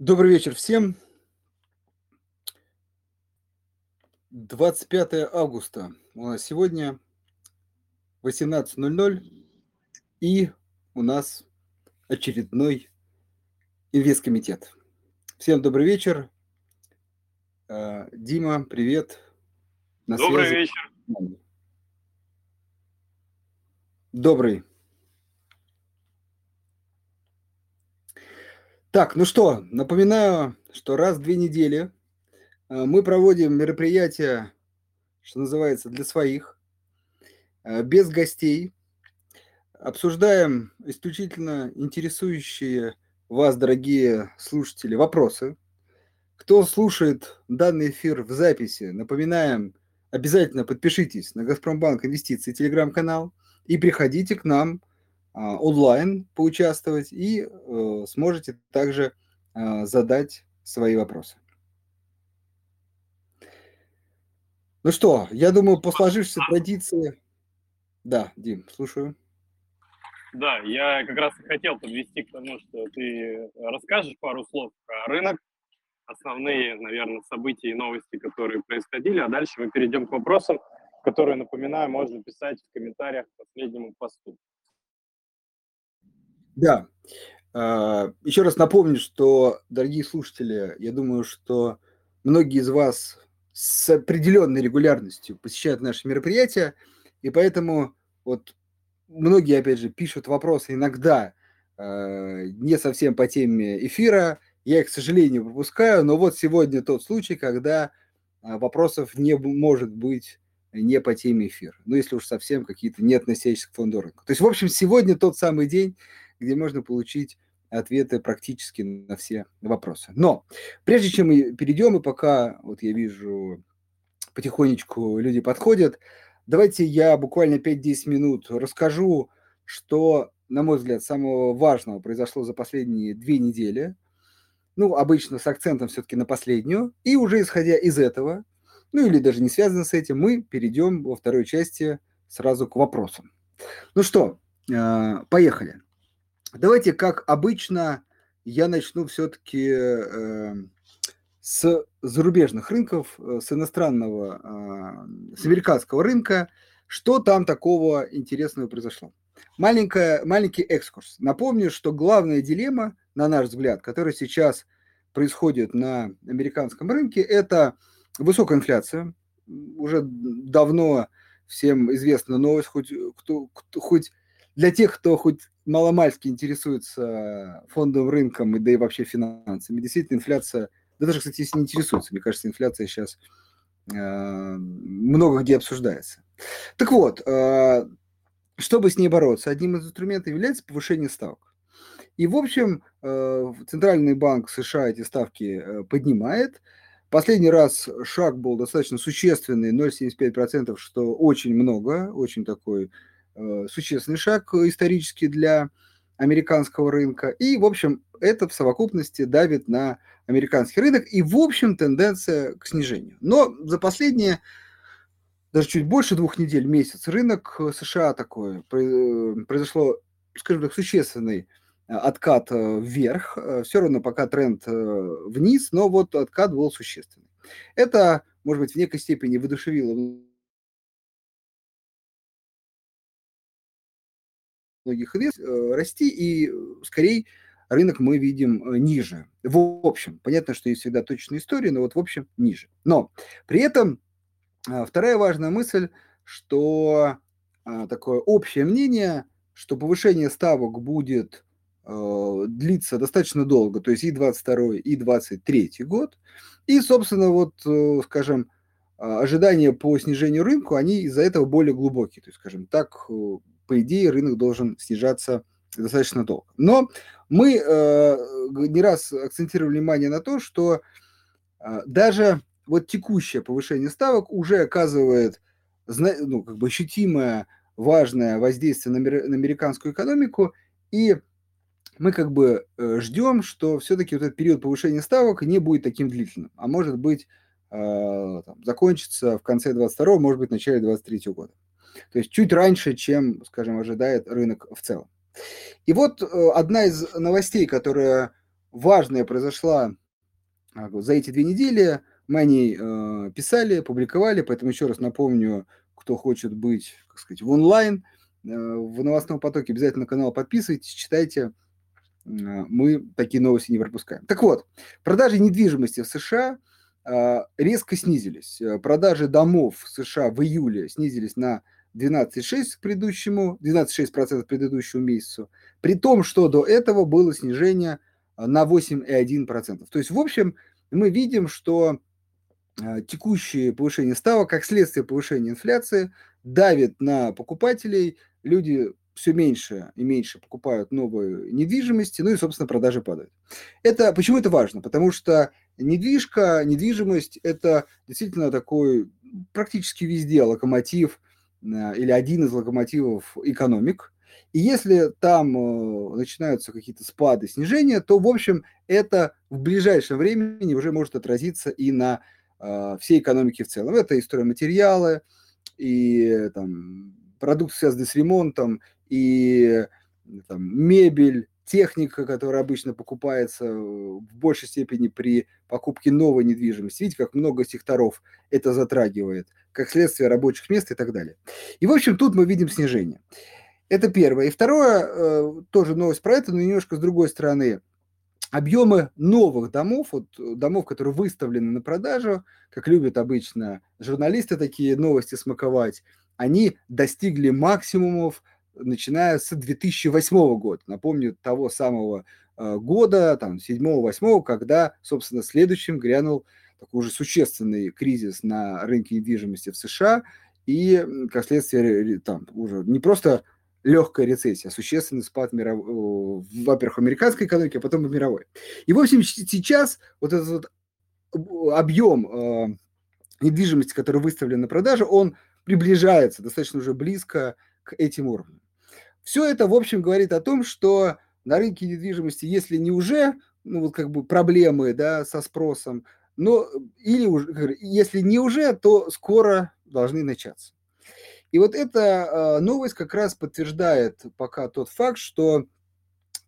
Добрый вечер всем. 25 августа у нас сегодня 18.00 и у нас очередной инвесткомитет. Всем добрый вечер. А, Дима, привет. На добрый связи. вечер. Добрый. Так, ну что, напоминаю, что раз в две недели э, мы проводим мероприятия, что называется, для своих, э, без гостей. Обсуждаем исключительно интересующие вас, дорогие слушатели, вопросы. Кто слушает данный эфир в записи, напоминаем, обязательно подпишитесь на Газпромбанк Инвестиции телеграм-канал и приходите к нам онлайн поучаствовать и э, сможете также э, задать свои вопросы. Ну что, я думаю, по сложившейся традиции... Да, Дим, слушаю. Да, я как раз и хотел подвести к тому, что ты расскажешь пару слов про рынок, основные, наверное, события и новости, которые происходили, а дальше мы перейдем к вопросам, которые, напоминаю, можно писать в комментариях к последнему посту. Да. А, Еще раз напомню, что, дорогие слушатели, я думаю, что многие из вас с определенной регулярностью посещают наши мероприятия, и поэтому вот многие, опять же, пишут вопросы иногда э, не совсем по теме эфира, я их, к сожалению, пропускаю, но вот сегодня тот случай, когда вопросов не может быть не по теме эфира. Ну, если уж совсем какие-то не относящиеся к фонду рынка. То есть, в общем, сегодня тот самый день, где можно получить ответы практически на все вопросы. Но прежде чем мы перейдем, и пока вот я вижу потихонечку люди подходят, давайте я буквально 5-10 минут расскажу, что, на мой взгляд, самого важного произошло за последние две недели. Ну, обычно с акцентом все-таки на последнюю. И уже исходя из этого, ну или даже не связано с этим, мы перейдем во второй части сразу к вопросам. Ну что, а, поехали. Давайте, как обычно, я начну все-таки э, с зарубежных рынков, э, с иностранного, э, с американского рынка. Что там такого интересного произошло? Маленькая, маленький экскурс. Напомню, что главная дилемма, на наш взгляд, которая сейчас происходит на американском рынке, это высокая инфляция. Уже давно всем известна новость, хоть, кто, кто, хоть для тех, кто хоть маломальски интересуется фондовым рынком, и да и вообще финансами, действительно инфляция, да даже, кстати, если не интересуется, мне кажется, инфляция сейчас э, много где обсуждается. Так вот, э, чтобы с ней бороться, одним из инструментов является повышение ставок. И, в общем, э, Центральный банк США эти ставки э, поднимает. Последний раз шаг был достаточно существенный, 0,75%, что очень много, очень такой существенный шаг исторически для американского рынка. И, в общем, это в совокупности давит на американский рынок. И, в общем, тенденция к снижению. Но за последние даже чуть больше двух недель, месяц, рынок США такой, э, произошло, скажем так, существенный э, откат вверх. Все равно пока тренд вниз, но вот откат был существенный. Это, может быть, в некой степени воодушевило многих инвесторов э, расти, и э, скорее рынок мы видим э, ниже. В общем, понятно, что есть всегда точные истории, но вот в общем ниже. Но при этом вторая важная мысль, что такое общее мнение, что повышение ставок будет длиться достаточно долго, то есть и 22 и 23 год. И, собственно, вот, скажем, ожидания по снижению рынка, они из-за этого более глубокие. То есть, скажем так, по идее, рынок должен снижаться достаточно долго. Но мы э, не раз акцентировали внимание на то, что э, даже вот текущее повышение ставок уже оказывает ну, как бы ощутимое важное воздействие на, на американскую экономику, и мы как бы э, ждем, что все-таки вот этот период повышения ставок не будет таким длительным, а может быть э, там, закончится в конце 22 может быть, в начале 23 года. То есть чуть раньше, чем, скажем, ожидает рынок в целом. И вот э, одна из новостей, которая важная произошла за эти две недели. Мы о ней э, писали, публиковали, поэтому еще раз напомню, кто хочет быть, как сказать, в онлайн, э, в новостном потоке, обязательно на канал подписывайтесь, читайте. Э, мы такие новости не пропускаем. Так вот, продажи недвижимости в США э, резко снизились. Продажи домов в США в июле снизились на 12,6 к предыдущему, 12,6% к предыдущему месяцу, при том, что до этого было снижение на 8,1%. То есть, в общем, мы видим, что а, текущее повышение ставок, как следствие повышения инфляции, давит на покупателей, люди все меньше и меньше покупают новые недвижимости, ну и, собственно, продажи падают. Это, почему это важно? Потому что недвижка, недвижимость – это действительно такой практически везде локомотив или один из локомотивов экономик. И если там э, начинаются какие-то спады, снижения, то, в общем, это в ближайшем времени уже может отразиться и на э, всей экономике в целом. Это и стройматериалы, и там, продукты, связанные с ремонтом, и там, мебель, техника, которая обычно покупается в большей степени при покупке новой недвижимости. Видите, как много секторов это затрагивает, как следствие рабочих мест и так далее. И, в общем, тут мы видим снижение. Это первое. И второе, э, тоже новость про это, но немножко с другой стороны. Объемы новых домов, вот домов, которые выставлены на продажу, как любят обычно журналисты такие новости смаковать, они достигли максимумов, начиная с 2008 года. Напомню, того самого э, года, там, 7-8, когда, собственно, следующим грянул такой уже существенный кризис на рынке недвижимости в США, и, как следствие, там уже не просто легкая рецессия, существенный спад, миров... во-первых, американской экономики, а потом и мировой. И, в общем, сейчас вот этот вот объем э, недвижимости, который выставлен на продажу, он приближается достаточно уже близко к этим уровням. Все это, в общем, говорит о том, что на рынке недвижимости, если не уже, ну вот как бы проблемы, да, со спросом, но или уже, если не уже, то скоро должны начаться. И вот эта а, новость как раз подтверждает пока тот факт, что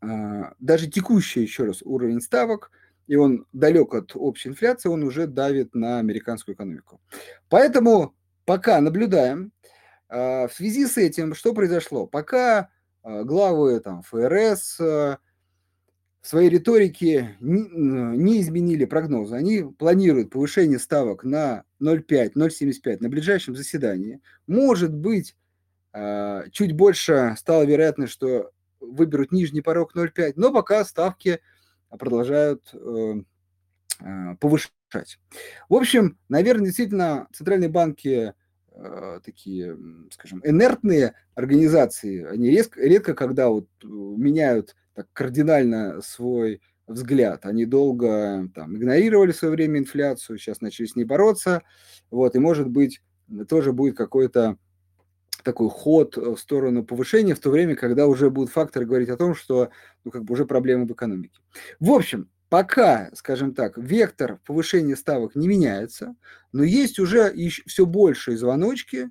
а, даже текущий, еще раз, уровень ставок, и он далек от общей инфляции, он уже давит на американскую экономику. Поэтому пока наблюдаем. А, в связи с этим, что произошло? Пока главы там, ФРС, в своей риторике не, изменили прогнозы. Они планируют повышение ставок на 0,5-0,75 на ближайшем заседании. Может быть, а, чуть больше стало вероятность, что выберут нижний порог 0,5, но пока ставки продолжают э, а, повышать. В общем, наверное, действительно, центральные банки такие, скажем, инертные организации, они редко, редко когда вот э, меняют так кардинально свой взгляд. Они долго там, игнорировали в свое время инфляцию, сейчас начали с ней бороться. Вот, и, может быть, тоже будет какой-то такой ход в сторону повышения, в то время, когда уже будут факторы говорить о том, что ну, как бы уже проблемы в экономике. В общем, пока, скажем так, вектор повышения ставок не меняется, но есть уже все большие звоночки,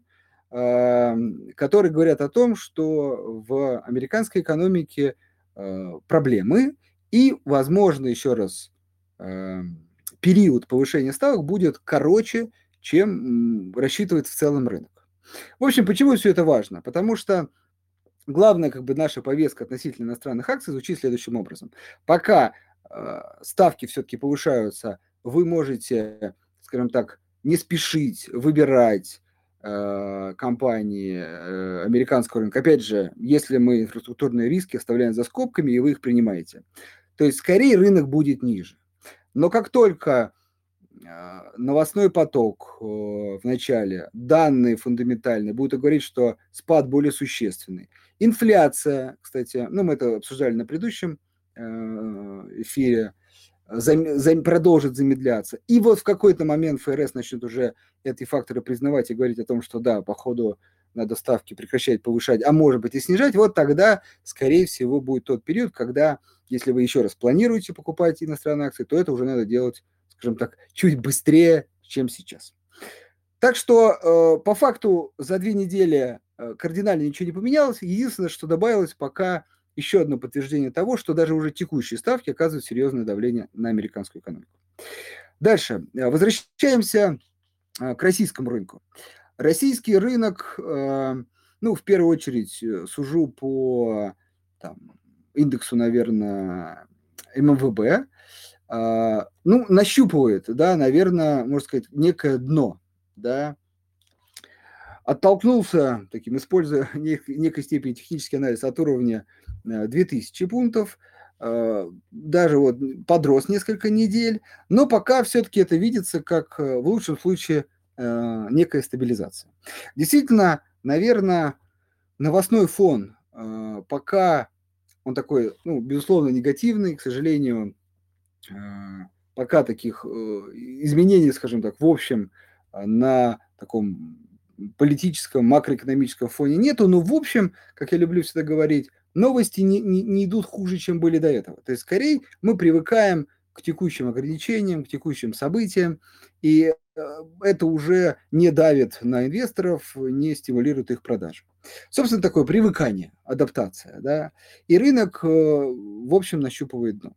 которые говорят о том, что в американской экономике Э, проблемы, и, возможно, еще раз, э, период повышения ставок будет короче, чем рассчитывает в целом рынок. В общем, почему все это важно? Потому что главная как бы наша повестка относительно иностранных акций звучит следующим образом. Пока ставки все-таки повышаются, вы можете, скажем так, не спешить выбирать Э, компании э, американского рынка. Опять же, если мы инфраструктурные риски оставляем за скобками, и вы их принимаете. То есть, скорее, рынок будет ниже. Но как только э, новостной поток в начале, данные фундаментальные будут говорить, что спад более существенный. Инфляция, кстати, ну мы это обсуждали на предыдущем эфире, зам, зам, продолжит замедляться. И вот в какой-то момент ФРС начнет уже эти факторы признавать и говорить о том, что да, по ходу надо ставки прекращать повышать, а может быть и снижать, вот тогда, скорее всего, будет тот период, когда, если вы еще раз планируете покупать иностранные акции, то это уже надо делать, скажем так, чуть быстрее, чем сейчас. Так что э, по факту за две недели э, кардинально ничего не поменялось. Единственное, что добавилось, пока еще одно подтверждение того, что даже уже текущие ставки оказывают серьезное давление на американскую экономику. Дальше. Возвращаемся к российскому рынку. Российский рынок, ну, в первую очередь, сужу по там, индексу, наверное, МВБ, а, ну, нащупывает, да, наверное, можно сказать, некое дно, да, оттолкнулся, таким, используя нек, некой степени технический анализ от уровня 2000 э, пунктов, а, даже вот подрос несколько недель, но пока все-таки это видится как э, в лучшем случае э, некая стабилизация. Действительно, наверное, новостной фон пока он такой, ну, безусловно, негативный, к сожалению, пока таких э, изменений, скажем так, в общем, на таком политическом, макроэкономическом фоне нету, но в общем, как я люблю всегда говорить, новости не, не, не идут хуже, чем были до этого. То есть, скорее, мы привыкаем к текущим ограничениям, к текущим событиям, и э, это уже не давит на инвесторов, не стимулирует их продажи. Собственно, такое привыкание, адаптация, да, и рынок, э, в общем, нащупывает дно.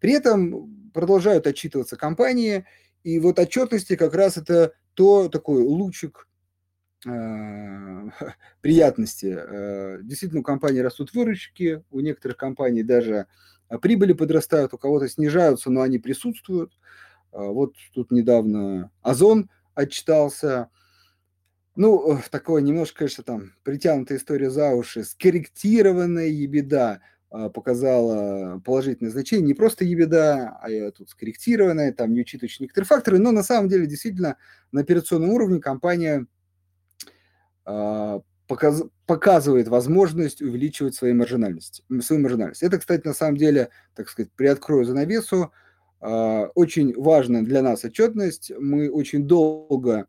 При этом продолжают отчитываться компании, и вот отчетности как раз это то такой лучик приятности. Э, действительно, у компании растут выручки, у некоторых компаний даже прибыли подрастают, у кого-то снижаются, но они присутствуют. Вот тут недавно Озон отчитался, ну, такое немножко, конечно, там притянутая история за уши, скорректированная ебеда показала положительное значение. Не просто ебеда, а я тут скорректированная, там не учитывающие некоторые факторы, но на самом деле действительно на операционном уровне компания показ, показывает возможность увеличивать свои маржинальности, свою маржинальность. Это, кстати, на самом деле, так сказать, приоткрою занавесу, а, очень важная для нас отчетность. Мы очень долго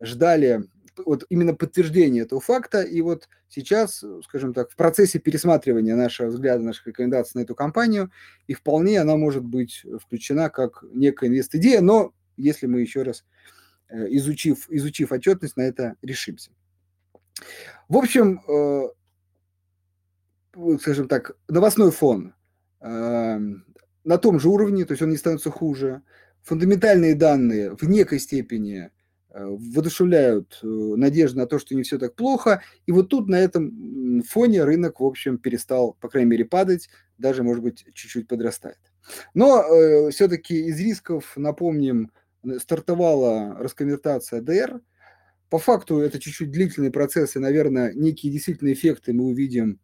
ждали вот именно подтверждение этого факта. И вот сейчас, скажем так, в процессе пересматривания нашего взгляда, наших рекомендаций на эту компанию, и вполне она может быть включена как некая инвест-идея, но если мы еще раз, э, изучив, изучив отчетность, на это решимся. В общем, э, скажем так, новостной фон э, на том же уровне, то есть он не становится хуже. Фундаментальные данные в некой степени Э, воодушевляют надежды на то, что не все так плохо. И вот тут на этом фоне рынок, в общем, перестал, по крайней мере, падать, даже, может быть, чуть-чуть подрастает. Но э, все-таки из рисков, напомним, стартовала расконвертация ДР. По факту это чуть-чуть длительный процесс, и, наверное, некие действительно эффекты мы увидим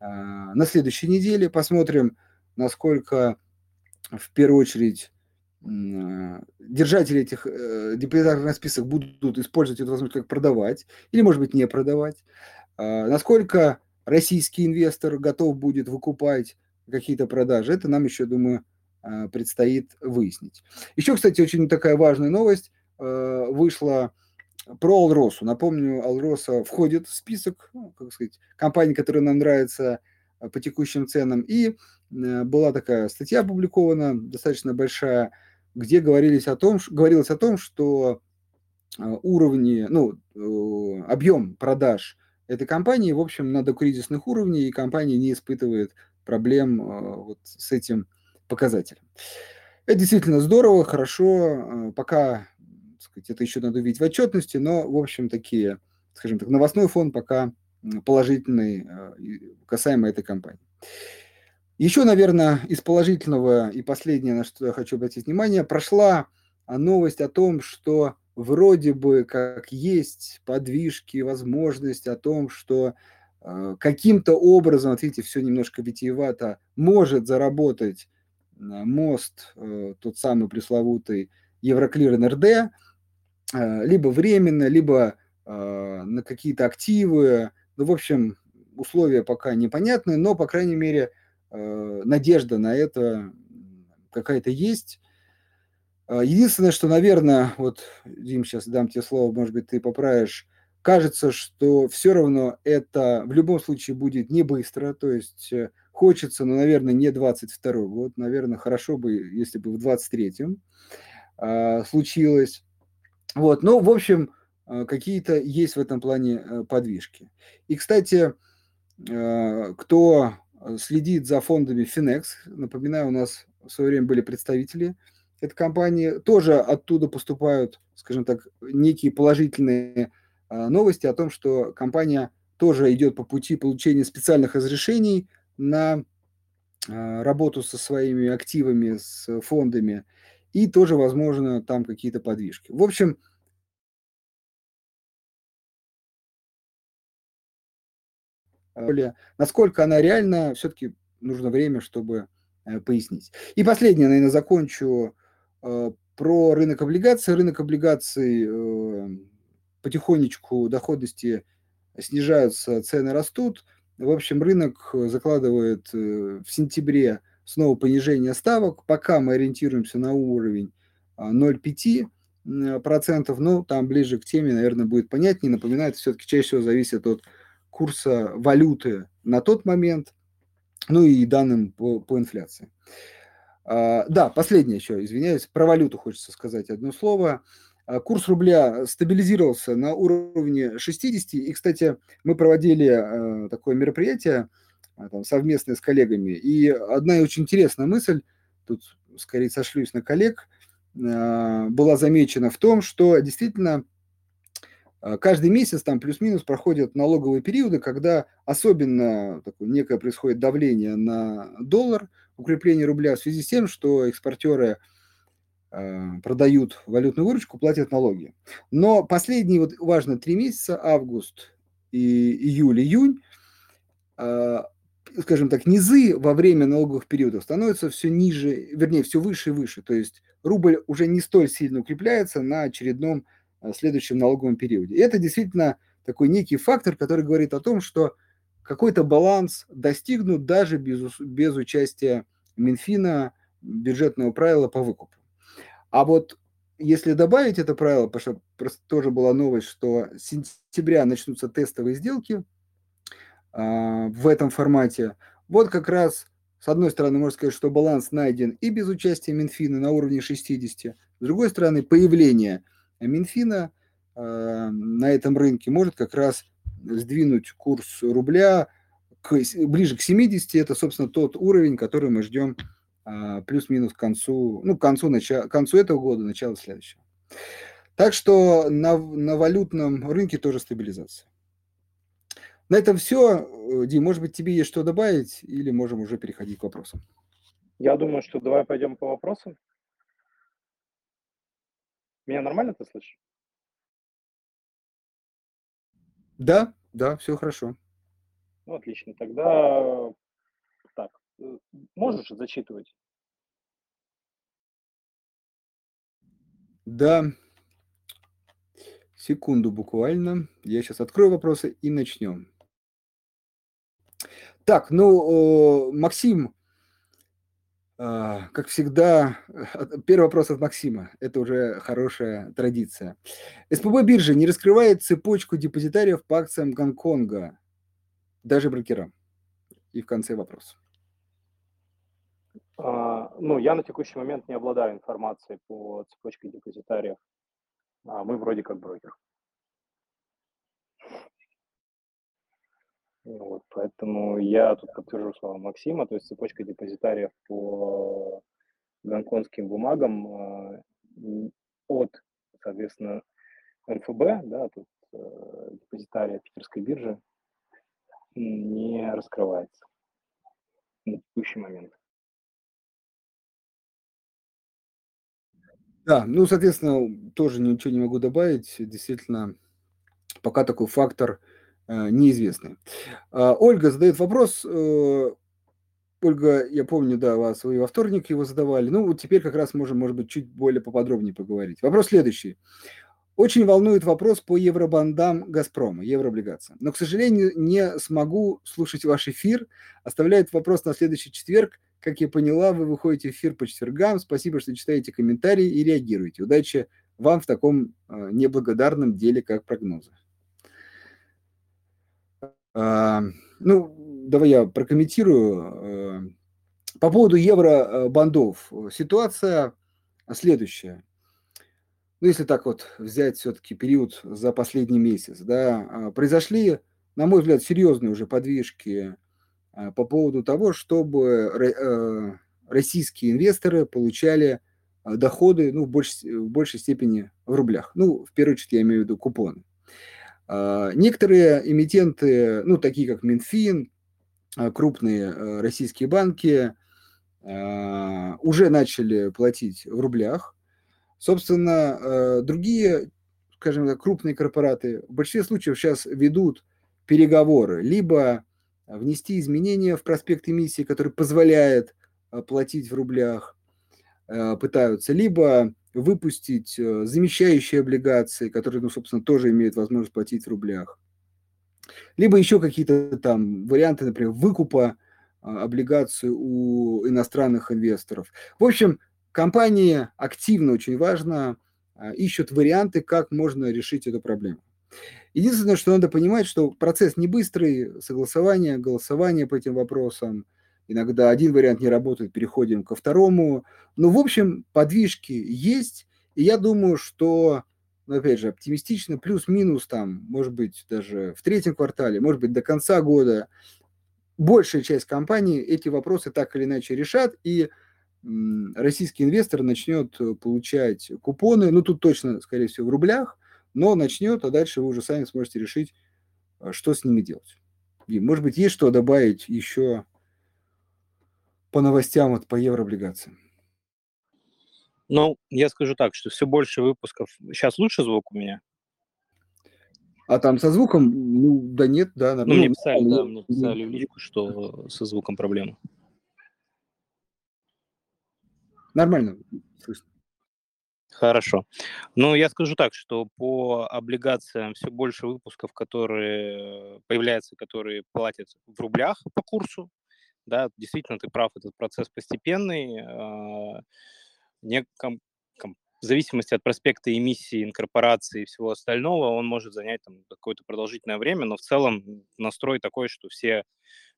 э, на следующей неделе. Посмотрим, насколько в первую очередь а, держатели этих э, депозитарных список будут использовать эту возможность как продавать или, может быть, не продавать. А, насколько российский инвестор готов будет выкупать какие-то продажи, это нам еще, думаю, а, предстоит выяснить. Еще, кстати, очень такая важная новость вышла про Алросу. Напомню, Алроса входит в список, ну, как сказать, компаний, которые нам нравятся по текущим ценам. И э, была такая статья опубликована, достаточно большая, где говорились о том, говорилось о том, что а, уровни, ну, э, объем продаж этой компании, в общем, на докризисных уровнях, и компания не испытывает проблем вот с этим показателем. Это действительно здорово, хорошо, пока, сказать, это еще надо увидеть в отчетности, но, в общем, такие, скажем так, новостной фон пока положительный касаемо этой компании. Еще, наверное, из положительного и последнее, на что я хочу обратить внимание, прошла новость о том, что вроде бы как есть подвижки, возможность о том, что э, каким-то образом, вот видите, все немножко витиевато, может заработать мост, э, тот самый пресловутый Евроклир НРД, э, либо временно, либо э, на какие-то активы. Ну, в общем, условия пока непонятны, но, по крайней мере, Э, надежда на это какая-то есть. Единственное, что, наверное, вот, Дим, сейчас дам тебе слово, может быть, ты поправишь, кажется, что все равно это в любом случае будет не быстро, то есть э, хочется, но, наверное, не 22 год, наверное, хорошо бы, если бы в 23-м а, случилось. Вот, но, в общем, а, какие-то есть в этом плане подвижки. И, кстати, кто следит за фондами Finex. Напоминаю, у нас в свое время были представители этой компании. Тоже оттуда поступают, скажем так, некие положительные новости о том, что компания тоже идет по пути получения специальных разрешений на работу со своими активами, с фондами, и тоже, возможно, там какие-то подвижки. В общем, насколько она реальна, все-таки нужно время, чтобы э, пояснить. И последнее, наверное, закончу э, про рынок облигаций. Рынок облигаций э, потихонечку доходности снижаются, цены растут. В общем, рынок закладывает в сентябре снова понижение ставок. Пока мы ориентируемся на уровень 0,5%, процентов, ну, там ближе к теме, наверное, будет понятнее. Напоминаю, это все-таки чаще всего зависит от курса валюты на тот момент, ну и данным по, по инфляции. А, да, последнее еще, извиняюсь, про валюту хочется сказать одно слово. А, курс рубля стабилизировался на уровне 60. И, кстати, мы проводили а, такое мероприятие а, там, совместное с коллегами. И одна очень интересная мысль, тут скорее сошлюсь на коллег, а, была замечена в том, что действительно а, каждый месяц там плюс-минус проходят налоговые периоды, когда особенно такое некое происходит давление на доллар, укрепление рубля в связи с тем, что экспортеры продают валютную выручку, платят налоги. Но последние вот важно три месяца, август и июль, июнь, скажем так, низы во время налоговых периодов становятся все ниже, вернее, все выше и выше. То есть рубль уже не столь сильно укрепляется на очередном Э, следующем налоговом периоде. И это действительно такой некий фактор, который говорит о том, что какой-то баланс достигнут даже без, без участия Минфина бюджетного правила по выкупу. А вот если добавить это правило, потому что тоже была новость, что с сентября начнутся тестовые сделки в этом формате, вот как раз с одной стороны, можно сказать, что баланс найден и без участия Минфина на уровне 60, с другой стороны, появление – Минфина э, на этом рынке может как раз сдвинуть курс рубля к, ближе к 70. Это, собственно, тот уровень, который мы ждем э, плюс-минус к концу, ну, к концу, начала, к концу этого года, начало следующего. Так что на, на валютном рынке тоже стабилизация. На этом все. Дим, может быть, тебе есть что добавить, или можем уже переходить к вопросам? Я думаю, что давай пойдем по вопросам. Меня нормально ты слышишь? Да, да, все хорошо. Ну, отлично. Тогда так, э, можешь зачитывать? Да. Секунду буквально. Я сейчас открою вопросы и начнем. Так, ну, Максим а, как всегда, первый вопрос от Максима. Это уже хорошая традиция. СПБ биржа не раскрывает цепочку депозитариев по акциям Гонконга, даже брокерам. И в конце вопрос. А, ну, я на текущий момент не обладаю информацией по цепочке депозитариев. А мы вроде как брокер. Вот, поэтому я тут подтвержу слова Максима, то есть цепочка депозитариев по гонконгским бумагам э, от, соответственно, НФБ, да, тут э, депозитария питерской биржи, не раскрывается на текущий момент. Да, ну, соответственно, тоже ничего не могу добавить. Действительно, пока такой фактор – Э, неизвестные. А, Ольга задает вопрос. Э, Ольга, я помню, да, вас вы во вторник его задавали. Ну, вот теперь как раз можем, может быть, чуть более поподробнее поговорить. Вопрос следующий. Очень волнует вопрос по евробандам «Газпрома», еврооблигациям. Но, к сожалению, не смогу слушать ваш эфир. Оставляет вопрос на следующий четверг. Как я поняла, вы выходите в эфир по четвергам. Спасибо, что читаете комментарии и реагируете. Удачи вам в таком э, неблагодарном деле, как прогнозы. А, ну, давай я прокомментирую. А, по поводу евробандов. Ситуация следующая. Ну, если так вот взять все-таки период за последний месяц, да, а, произошли, на мой взгляд, серьезные уже подвижки по поводу того, чтобы российские инвесторы получали доходы ну, в, большей, в большей степени в рублях. Ну, в первую очередь я имею в виду купоны. Некоторые эмитенты, ну, такие как Минфин, крупные российские банки, уже начали платить в рублях. Собственно, другие скажем так, крупные корпораты в большинстве случаев сейчас ведут переговоры, либо внести изменения в проспект эмиссии, который позволяет платить в рублях, пытаются, либо выпустить э, замещающие облигации, которые, ну, собственно, тоже имеют возможность платить в рублях, либо еще какие-то там варианты, например, выкупа облигаций у иностранных инвесторов. В общем, компании активно, очень важно, а, ищут варианты, как можно решить эту проблему. Единственное, что надо понимать, что процесс не быстрый, согласование, голосование по этим вопросам. Иногда один вариант не работает, переходим ко второму. Но, в общем, подвижки есть. И я думаю, что, ну, опять же, оптимистично, плюс-минус там, может быть, даже в третьем квартале, может быть, до конца года, большая часть компаний эти вопросы так или иначе решат. И российский инвестор начнет получать купоны, ну тут точно, скорее всего, в рублях, но начнет, а дальше вы уже сами сможете решить, э, что с ними делать. И, может быть, есть что добавить еще по новостям вот, по еврооблигациям? Ну, я скажу так, что все больше выпусков. Сейчас лучше звук у меня? А там со звуком, ну, да нет, да. Ну, мне писали, да, мне писали в личку, что со звуком проблема. Нормально Хорошо. Ну, я скажу так, что по облигациям все больше выпусков, которые появляются, которые платят в рублях по курсу. Да, действительно, ты прав, этот процесс постепенный. А, не, ком, в зависимости от проспекта эмиссии, инкорпорации и всего остального, он может занять там какое-то продолжительное время, но в целом настрой такой, что все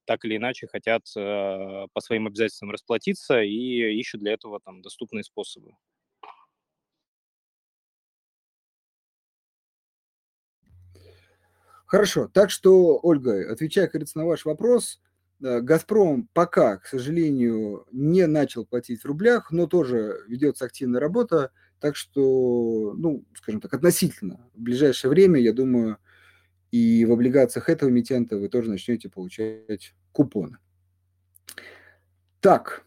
так или иначе хотят э, по своим обязательствам расплатиться и ищут для этого там доступные способы. Хорошо. Так что, Ольга, отвечая, кажется, на ваш вопрос, «Газпром» пока, к сожалению, не начал платить в рублях, но тоже ведется активная работа, так что, ну, скажем так, относительно в ближайшее время, я думаю, и в облигациях этого эмитента вы тоже начнете получать купоны. Так.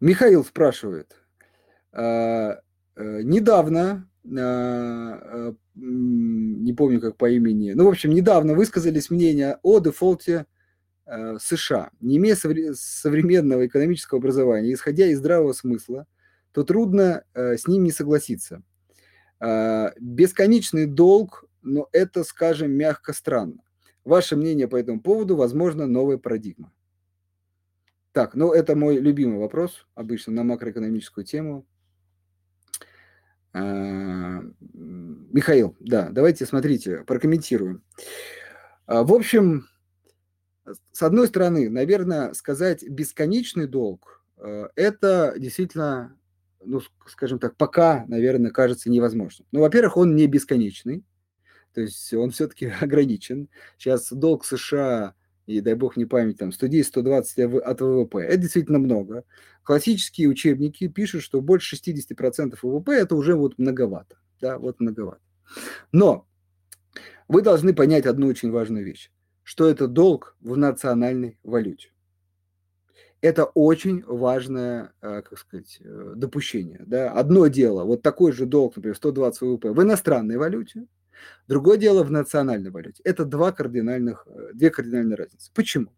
Михаил спрашивает. А, э, недавно, не помню как по имени, ну, в общем, недавно высказались мнения о дефолте э, США. Не имея современного экономического образования, исходя из здравого смысла, то трудно с ним не согласиться. А, бесконечный долг, но это, скажем, мягко странно. Ваше мнение по этому поводу, возможно, новая парадигма. Так, ну это мой любимый вопрос, обычно на макроэкономическую тему. А, Михаил, да, давайте, смотрите, прокомментируем. А, в общем, с одной стороны, наверное, сказать бесконечный долг, э, это действительно ну, скажем так, пока, наверное, кажется невозможным. Ну, во-первых, он не бесконечный, то есть он все-таки ограничен. Сейчас долг США, и дай бог не память, там 110-120 от ВВП, это действительно много. Классические учебники пишут, что больше 60% ВВП это уже вот многовато. Да, вот многовато. Но вы должны понять одну очень важную вещь, что это долг в национальной валюте это очень важное, э, как сказать, э, допущение. Да? Одно дело, вот такой же долг, например, 120 ВВП в иностранной валюте, другое дело в национальной валюте. Это два кардинальных, э, две кардинальные разницы. Почему?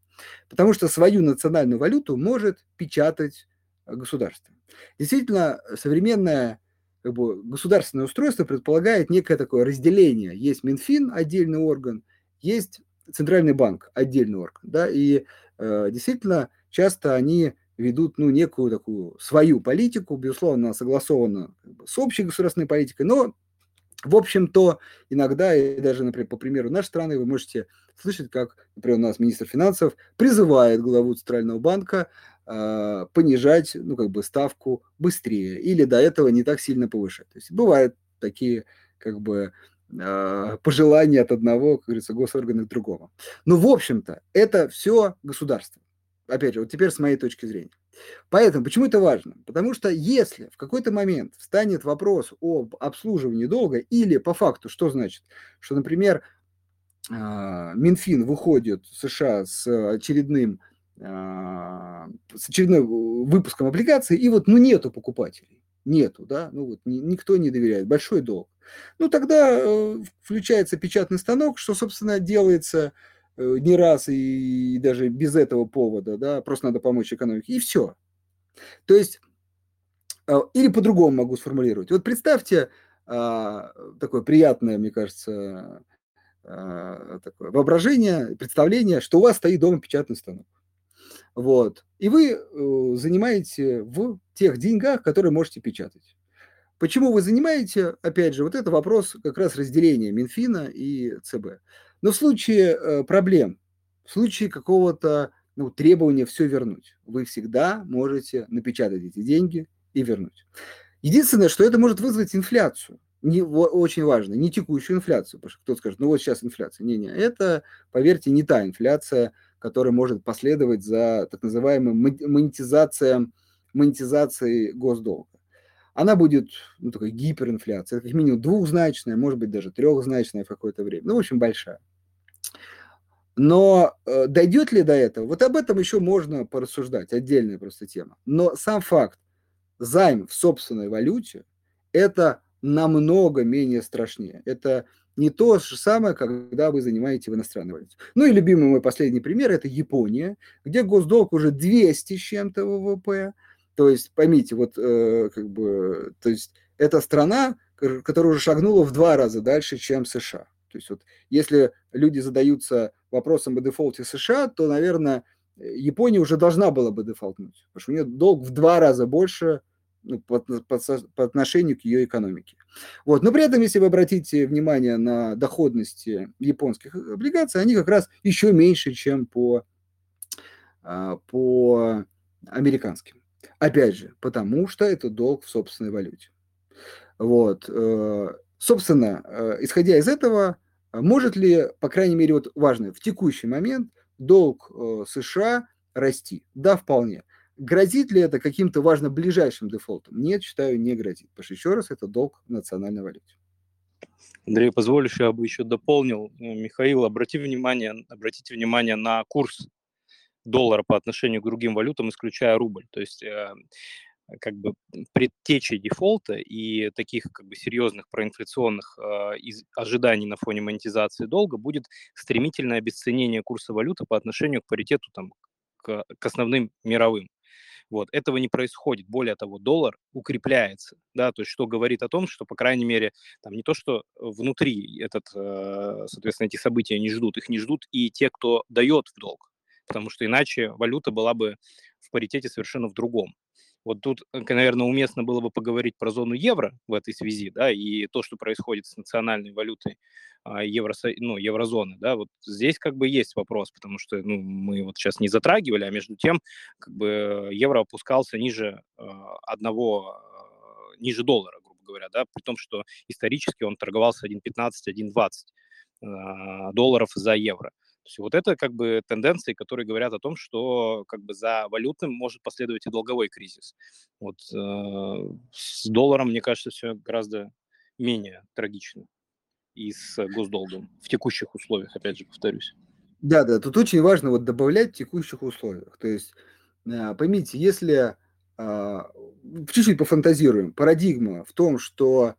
Потому что свою национальную валюту может печатать государство. Действительно, современное как бы, государственное устройство предполагает некое такое разделение. Есть Минфин, отдельный орган, есть Центральный банк, отдельный орган. Да? И э, действительно, часто они ведут ну, некую такую свою политику, безусловно, согласованно с общей государственной политикой, но, в общем-то, иногда, и даже, например, по примеру нашей страны, вы можете слышать, как, например, у нас министр финансов призывает главу Центрального банка э, понижать, ну, как бы, ставку быстрее или до этого не так сильно повышать. То есть бывают такие, как бы, э, пожелания от одного, как говорится, госоргана к другому. Но, в общем-то, это все государство. Опять же, вот теперь с моей точки зрения. Поэтому, почему это важно? Потому что если в какой-то момент встанет вопрос об обслуживании долга или по факту, что значит, что, например, а, Минфин выходит в США с очередным а, с очередным выпуском облигаций, и вот ну нету покупателей, нету, да, ну вот никто не доверяет, большой долг. Ну тогда э, включается печатный станок, что, собственно, делается не раз и даже без этого повода, да, просто надо помочь экономике, и все. То есть, э, или по-другому могу сформулировать. Вот представьте а, такое приятное, мне кажется, а, такое воображение, представление, что у вас стоит дома печатный станок. Вот. И вы э, занимаете в тех деньгах, которые можете печатать. Почему вы занимаете, опять же, вот это вопрос как раз разделения Минфина и ЦБ. Но в случае э, проблем, в случае какого-то ну, требования все вернуть, вы всегда можете напечатать эти деньги и вернуть. Единственное, что это может вызвать инфляцию не, очень важно, не текущую инфляцию, потому что кто-то скажет, ну вот сейчас инфляция. Не-не, это, поверьте, не та инфляция, которая может последовать за так называемой монетизацией, монетизацией госдолга. Она будет, ну, такой гиперинфляция, как минимум двухзначная, может быть, даже трехзначная в какое-то время. Ну, в общем, большая. Но э, дойдет ли до этого? Вот об этом еще можно порассуждать, отдельная просто тема. Но сам факт, займ в собственной валюте – это намного менее страшнее. Это не то же самое, когда вы занимаете в иностранной валюте. Ну и любимый мой последний пример – это Япония, где госдолг уже 200 с чем-то ВВП. То есть, поймите, вот э, как бы, то есть это страна, которая уже шагнула в два раза дальше, чем США. То есть вот если люди задаются вопросом о дефолте США, то, наверное, Япония уже должна была бы дефолтнуть, потому что у нее долг в два раза больше ну, по, по, по отношению к ее экономике. Вот. Но при этом, если вы обратите внимание на доходности японских облигаций, они как раз еще меньше, чем по, а, по американским. Опять же, потому что это долг в собственной валюте. Вот. Э, собственно, э, исходя из этого, может ли, по крайней мере, вот важно, в текущий момент долг э, США расти? Да, вполне. Грозит ли это каким-то важно ближайшим дефолтом? Нет, считаю, не грозит. Потому что еще раз, это долг национальной валюте. Андрей, позволишь, я бы еще дополнил. Э, Михаил, обрати внимание, обратите внимание на курс доллара по отношению к другим валютам, исключая рубль. То есть э, как бы предтечей дефолта и таких как бы серьезных проинфляционных э, из, ожиданий на фоне монетизации долга будет стремительное обесценение курса валюты по отношению к паритету там, к, к основным мировым. Вот, этого не происходит. Более того, доллар укрепляется, да, то есть что говорит о том, что, по крайней мере, там не то, что внутри этот, э, соответственно, эти события не ждут, их не ждут и те, кто дает в долг, потому что иначе валюта была бы в паритете совершенно в другом. Вот тут, э, наверное, уместно было бы поговорить про зону евро в этой связи, да, и то, что происходит с национальной валютой а, евро, ну, еврозоны, да, вот здесь как бы есть вопрос, потому что, ну, мы вот сейчас не затрагивали, а между тем, как бы евро опускался ниже э, одного, э, ниже доллара, грубо говоря, да, при том, что исторически он торговался 1.15, 1.20 э, долларов за евро. То есть вот это как бы тенденции, которые говорят о том, что как бы за валютным может последовать и долговой кризис. Вот э, с долларом, мне кажется, все гораздо менее трагично и с госдолгом в текущих условиях, опять же, повторюсь. Да, да, тут очень важно вот добавлять в текущих условиях. То есть, э, поймите, если э, чуть-чуть пофантазируем, парадигма в том, что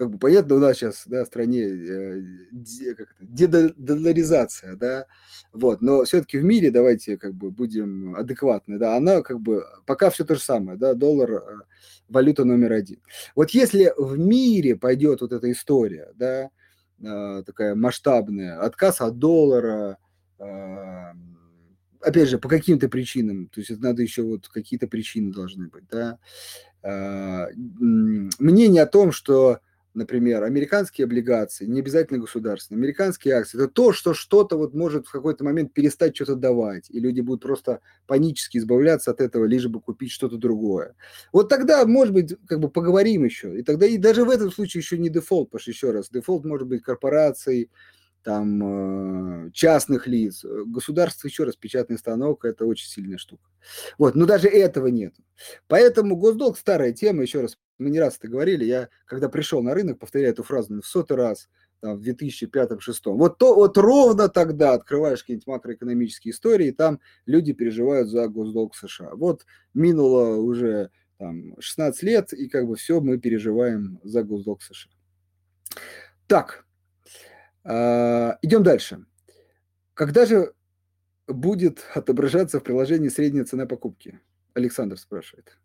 как бы понятно, у нас сейчас да, в стране э, дедоларизация, да, вот, но все-таки в мире, давайте как бы будем адекватны, да, она как бы пока все то же самое, да, доллар э, валюта номер один. Вот если в мире пойдет вот эта история, да, э, такая масштабная, отказ от доллара, опять же, по каким-то причинам, то есть это надо еще вот какие-то причины должны быть, да, мнение о том, что например, американские облигации, не обязательно государственные, американские акции, это то, что что-то вот может в какой-то момент перестать что-то давать, и люди будут просто панически избавляться от этого, лишь бы купить что-то другое. Вот тогда, может быть, как бы поговорим еще, и тогда и даже в этом случае еще не дефолт, потому что еще раз, дефолт может быть корпорацией, там, э, частных лиц. Государство, еще раз, печатный станок – это очень сильная штука. Вот, но даже этого нет. Поэтому госдолг – старая тема, еще раз, мы не раз это говорили, я, когда пришел на рынок, повторяю эту фразу в сотый раз, там, в 2005-2006. Вот, то, вот ровно тогда открываешь какие-нибудь макроэкономические истории, и там люди переживают за госдолг США. Вот минуло уже там, 16 лет, и как бы все мы переживаем за госдолг США. Так, идем дальше. Когда же будет отображаться в приложении средняя цена покупки? Александр спрашивает.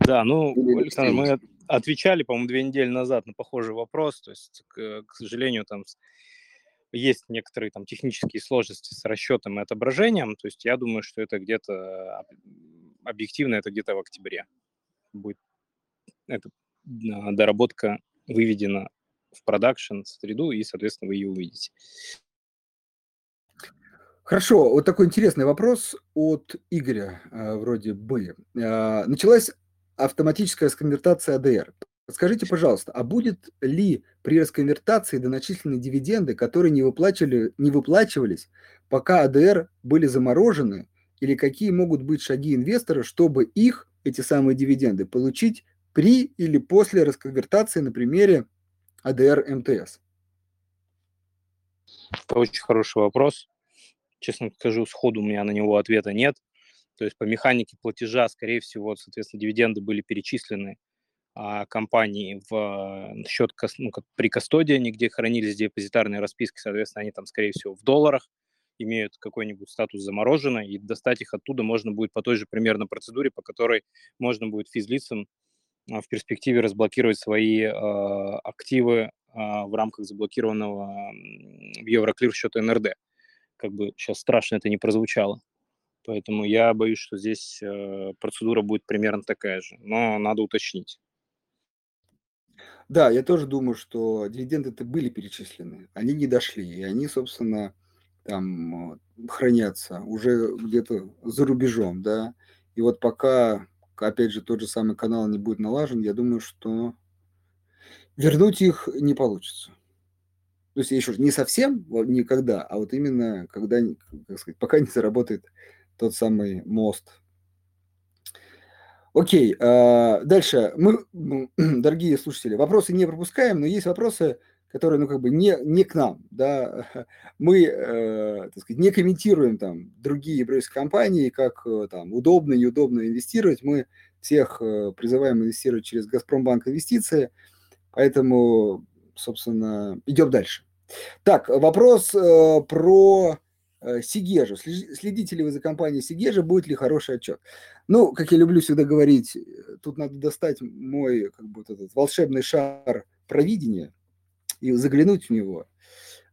Да, ну, Александр, мы отвечали, по-моему, две недели назад на похожий вопрос. То есть, к, к сожалению, там есть некоторые там технические сложности с расчетом и отображением. То есть я думаю, что это где-то объективно, это где-то в октябре будет эта доработка выведена в продакшн среду, и, соответственно, вы ее увидите. Хорошо, вот такой интересный вопрос от Игоря, э, вроде бы. Э, началась автоматическая расконвертация АДР. Скажите, пожалуйста, а будет ли при расконвертации доначислены дивиденды, которые не, выплачивали, не выплачивались, пока АДР были заморожены, или какие могут быть шаги инвестора, чтобы их, эти самые дивиденды, получить при или после расконвертации на примере АДР МТС? Это очень хороший вопрос. Честно скажу, сходу у меня на него ответа нет. То есть по механике платежа, скорее всего, соответственно, дивиденды были перечислены а, компании в счет ну, как при кастодиане, где хранились депозитарные расписки, соответственно, они там, скорее всего, в долларах имеют какой-нибудь статус заморожено, и достать их оттуда можно будет по той же примерно процедуре, по которой можно будет физлицам в перспективе разблокировать свои э, активы э, в рамках заблокированного в Евроклир счета НРД. Как бы сейчас страшно это не прозвучало. Поэтому я боюсь, что здесь э, процедура будет примерно такая же, но надо уточнить. Да, я тоже думаю, что дивиденды-то были перечислены, они не дошли, и они, собственно, там хранятся уже где-то за рубежом, да. И вот пока опять же, тот же самый канал не будет налажен, я думаю, что вернуть их не получится. То есть, еще не совсем никогда, а вот именно когда, как сказать, пока не заработает тот самый мост. Окей, а, дальше. Мы, дорогие слушатели, вопросы не пропускаем, но есть вопросы, которые, ну, как бы не, не к нам, да, мы, э, так сказать, не комментируем там другие брокерские компании, как э, там удобно, неудобно инвестировать, мы всех э, призываем инвестировать через Газпромбанк инвестиции, поэтому, собственно, идем дальше. Так, вопрос э, про э, Сигежу. Следите ли вы за компанией Сигежа, будет ли хороший отчет? Ну, как я люблю всегда говорить, тут надо достать мой как бы, вот этот волшебный шар провидения, и заглянуть в него.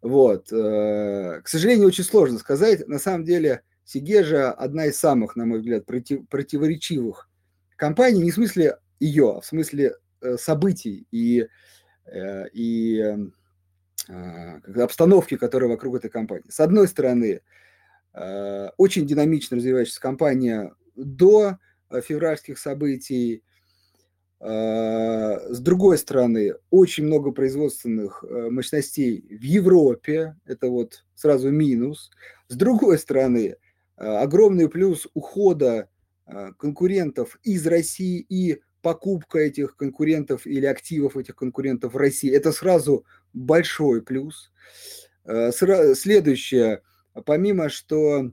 Вот. Э, к сожалению, очень сложно сказать. На самом деле, Сигежа одна из самых, на мой взгляд, против, противоречивых компаний, не в смысле ее, а в смысле э, событий и, э, и обстановки, которые вокруг этой компании. С одной стороны, очень динамично развивающаяся компания до февральских событий, а, с другой стороны, очень много производственных э, мощностей в Европе, это вот сразу минус. С другой стороны, а, огромный плюс ухода а, конкурентов из России и покупка этих конкурентов или активов этих конкурентов в России, это сразу большой плюс. Следующее, помимо что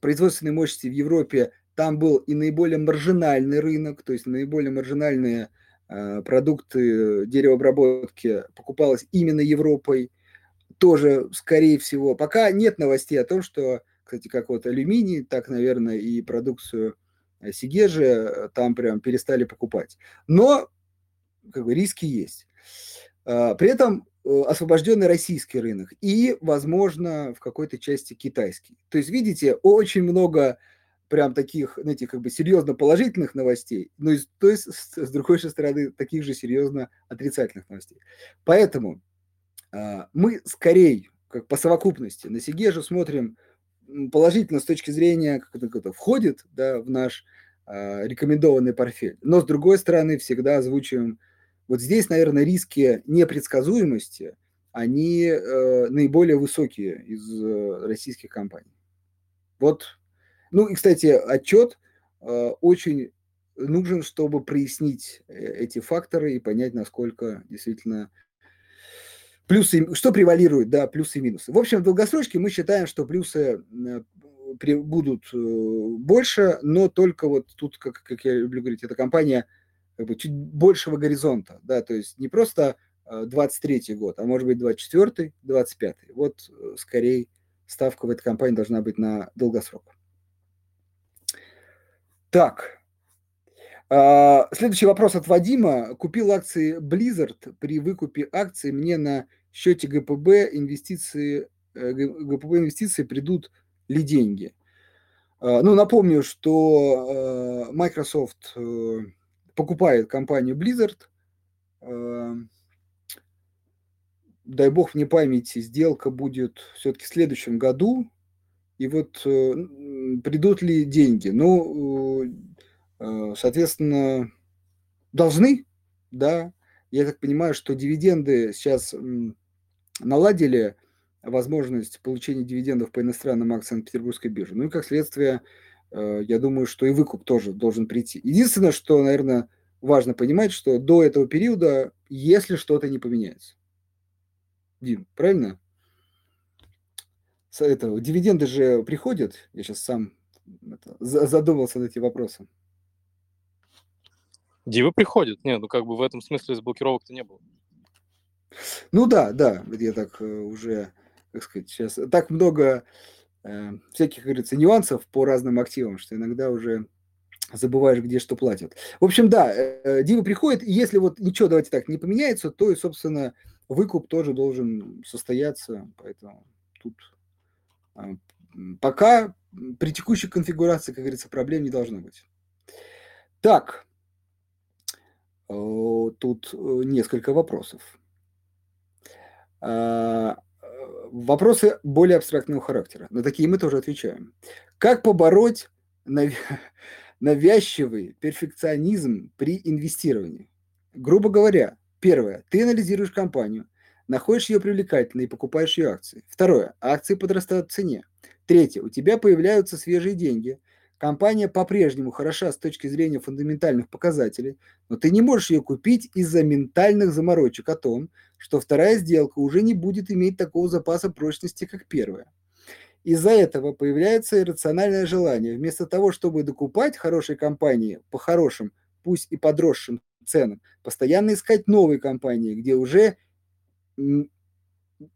производственные мощности в Европе там был и наиболее маржинальный рынок, то есть наиболее маржинальные э, продукты деревообработки покупалось именно Европой, тоже, скорее всего. Пока нет новостей о том, что, кстати, как вот алюминий, так, наверное, и продукцию э, Сигежи э, там прям перестали покупать. Но как бы, риски есть. Э, при этом освобожденный российский рынок и, возможно, в какой-то части китайский. То есть, видите, очень много прям таких, знаете, как бы серьезно положительных новостей, но и, то есть, с, другой стороны, таких же серьезно отрицательных новостей. Поэтому а, мы скорее, как по совокупности, на Сигежу смотрим положительно с точки зрения, как это, как это входит да, в наш а, рекомендованный портфель. Но с другой стороны, всегда озвучиваем, вот здесь, наверное, риски непредсказуемости, они э, наиболее высокие из э, российских компаний. Вот, ну и, кстати, отчет э, очень нужен, чтобы прояснить э, эти факторы и понять, насколько действительно плюсы, что превалирует, да, плюсы и минусы. В общем, в долгосрочке мы считаем, что плюсы э, будут больше, но только вот тут, как, как я люблю говорить, эта компания как бы чуть большего горизонта, да, то есть не просто 23 э, год, а может быть 24 25 Вот скорее ставка в этой компании должна быть на долгосрок. Так, а, следующий вопрос от Вадима. Купил акции Blizzard при выкупе акций. Мне на счете ГПБ инвестиции, э, ГПБ инвестиции придут ли деньги? А, ну, напомню, что э, Microsoft э, покупает компанию Blizzard. А, дай бог мне памяти, сделка будет все-таки в следующем году. И вот придут ли деньги? Ну, соответственно, должны, да. Я так понимаю, что дивиденды сейчас наладили возможность получения дивидендов по иностранным акциям Петербургской биржи. Ну и как следствие, э, я думаю, что и выкуп тоже должен прийти. Единственное, что, наверное, важно понимать, что до этого периода, если что-то не поменяется. Дим, правильно? С этого, дивиденды же приходят, я сейчас сам это, задумался над этим вопросом. Дивы приходят, нет, ну как бы в этом смысле блокировок-то не было. Ну да, да, я так э, уже, как сказать, сейчас так много э, всяких, говорится, нюансов по разным активам, что иногда уже забываешь, где что платят. В общем, да, э, дивы приходят, и если вот ничего, давайте так, не поменяется, то и, собственно, выкуп тоже должен состояться, поэтому тут пока при текущей конфигурации, как говорится, проблем не должно быть. Так, э, тут несколько вопросов. А, вопросы более абстрактного характера. На такие мы тоже отвечаем. Как побороть навязчивый перфекционизм при инвестировании? Грубо говоря, первое, ты анализируешь компанию, находишь ее привлекательной и покупаешь ее акции. Второе, акции подрастают в цене. Третье, у тебя появляются свежие деньги, Компания по-прежнему хороша с точки зрения фундаментальных показателей, но ты не можешь ее купить из-за ментальных заморочек о том, что вторая сделка уже не будет иметь такого запаса прочности, как первая. Из-за этого появляется иррациональное желание, вместо того, чтобы докупать хорошие компании по хорошим, пусть и подросшим ценам, постоянно искать новые компании, где уже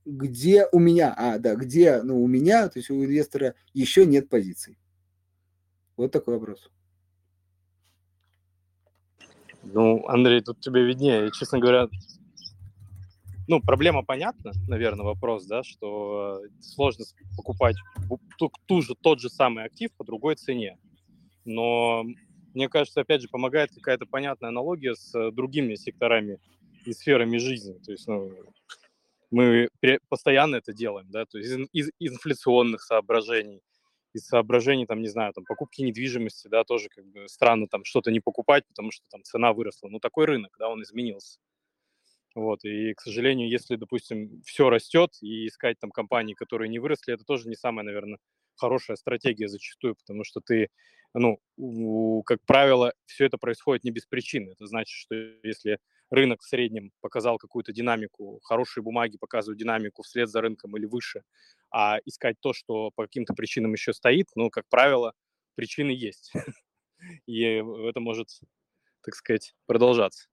где у меня, а, да, где, ну, у меня, то есть у инвестора еще нет позиций. Вот такой вопрос. Ну, Андрей, тут тебе виднее. честно говоря, ну, проблема понятна, наверное, вопрос, да, что сложно покупать ту, ту же, тот же самый актив по другой цене. Но мне кажется, опять же, помогает какая-то понятная аналогия с другими секторами и сферами жизни. То есть, ну, мы постоянно это делаем, да, то есть из, из инфляционных соображений, из соображений, там, не знаю, там, покупки недвижимости, да, тоже как бы странно там что-то не покупать, потому что там цена выросла. Ну, такой рынок, да, он изменился. Вот, и, к сожалению, если, допустим, все растет, и искать там компании, которые не выросли, это тоже не самая, наверное, хорошая стратегия зачастую, потому что ты, ну, как правило, все это происходит не без причины. Это значит, что если рынок в среднем показал какую-то динамику, хорошие бумаги показывают динамику вслед за рынком или выше, а искать то, что по каким-то причинам еще стоит, ну, как правило, причины есть. И это может, так сказать, продолжаться.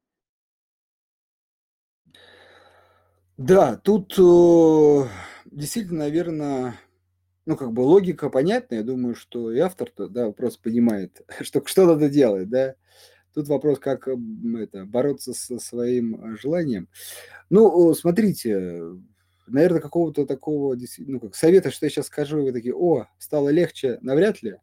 Да, тут действительно, наверное, ну, как бы логика понятна. Я думаю, что и автор да, вопрос понимает, что, что надо делать, да. Тут вопрос, как это, бороться со своим желанием. Ну, смотрите, наверное, какого-то такого, ну, как совета, что я сейчас скажу, вы такие, о, стало легче, навряд ли.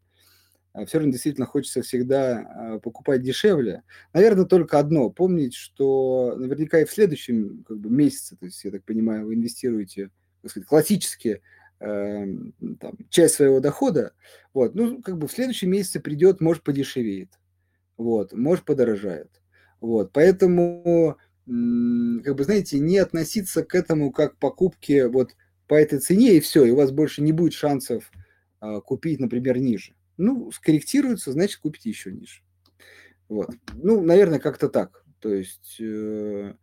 все равно действительно хочется всегда покупать дешевле. Наверное, только одно. Помнить, что наверняка и в следующем как бы, месяце, то есть, я так понимаю, вы инвестируете так сказать, классически Эм, там, часть своего дохода, вот, ну, как бы в следующем месяце придет, может, подешевеет, вот, может, подорожает, вот, поэтому, как бы, знаете, не относиться к этому как к покупке вот по этой цене, и все, и у вас больше не будет шансов а, купить, например, ниже. Ну, скорректируется, значит, купите еще ниже. Вот. Ну, наверное, как-то так. То есть э,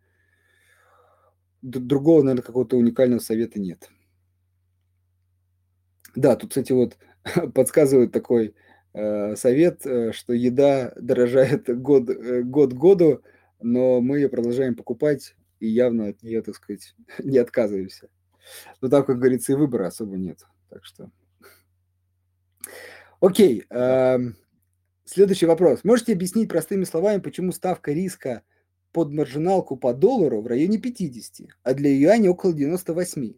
другого, наверное, какого-то уникального совета нет. Да, тут, кстати, вот подсказывают такой совет, э, что еда дорожает год, э, год году, но мы ее продолжаем покупать и явно от нее, так сказать, не отказываемся. Но там, как говорится, и выбора особо нет. Так что... Окей. Э, следующий вопрос. Можете объяснить простыми словами, почему ставка риска под маржиналку по доллару в районе 50, а для юаня около 98?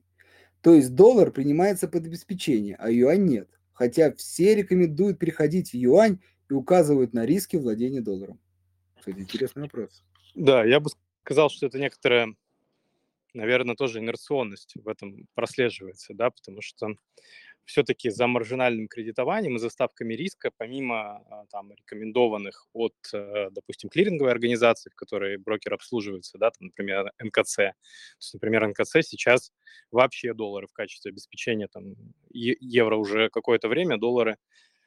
То есть доллар принимается под обеспечение, а юань нет. Хотя все рекомендуют переходить в юань и указывают на риски владения долларом. Кстати, интересный вопрос. Да, я бы сказал, что это некоторая, наверное, тоже инерционность в этом прослеживается, да, потому что все-таки за маржинальным кредитованием и за ставками риска, помимо а, там, рекомендованных от, э, допустим, клиринговой организации, в которой брокер обслуживается, да, там, например, НКЦ. То есть, например, НКЦ сейчас вообще доллары в качестве обеспечения, там, евро уже какое-то время, доллары,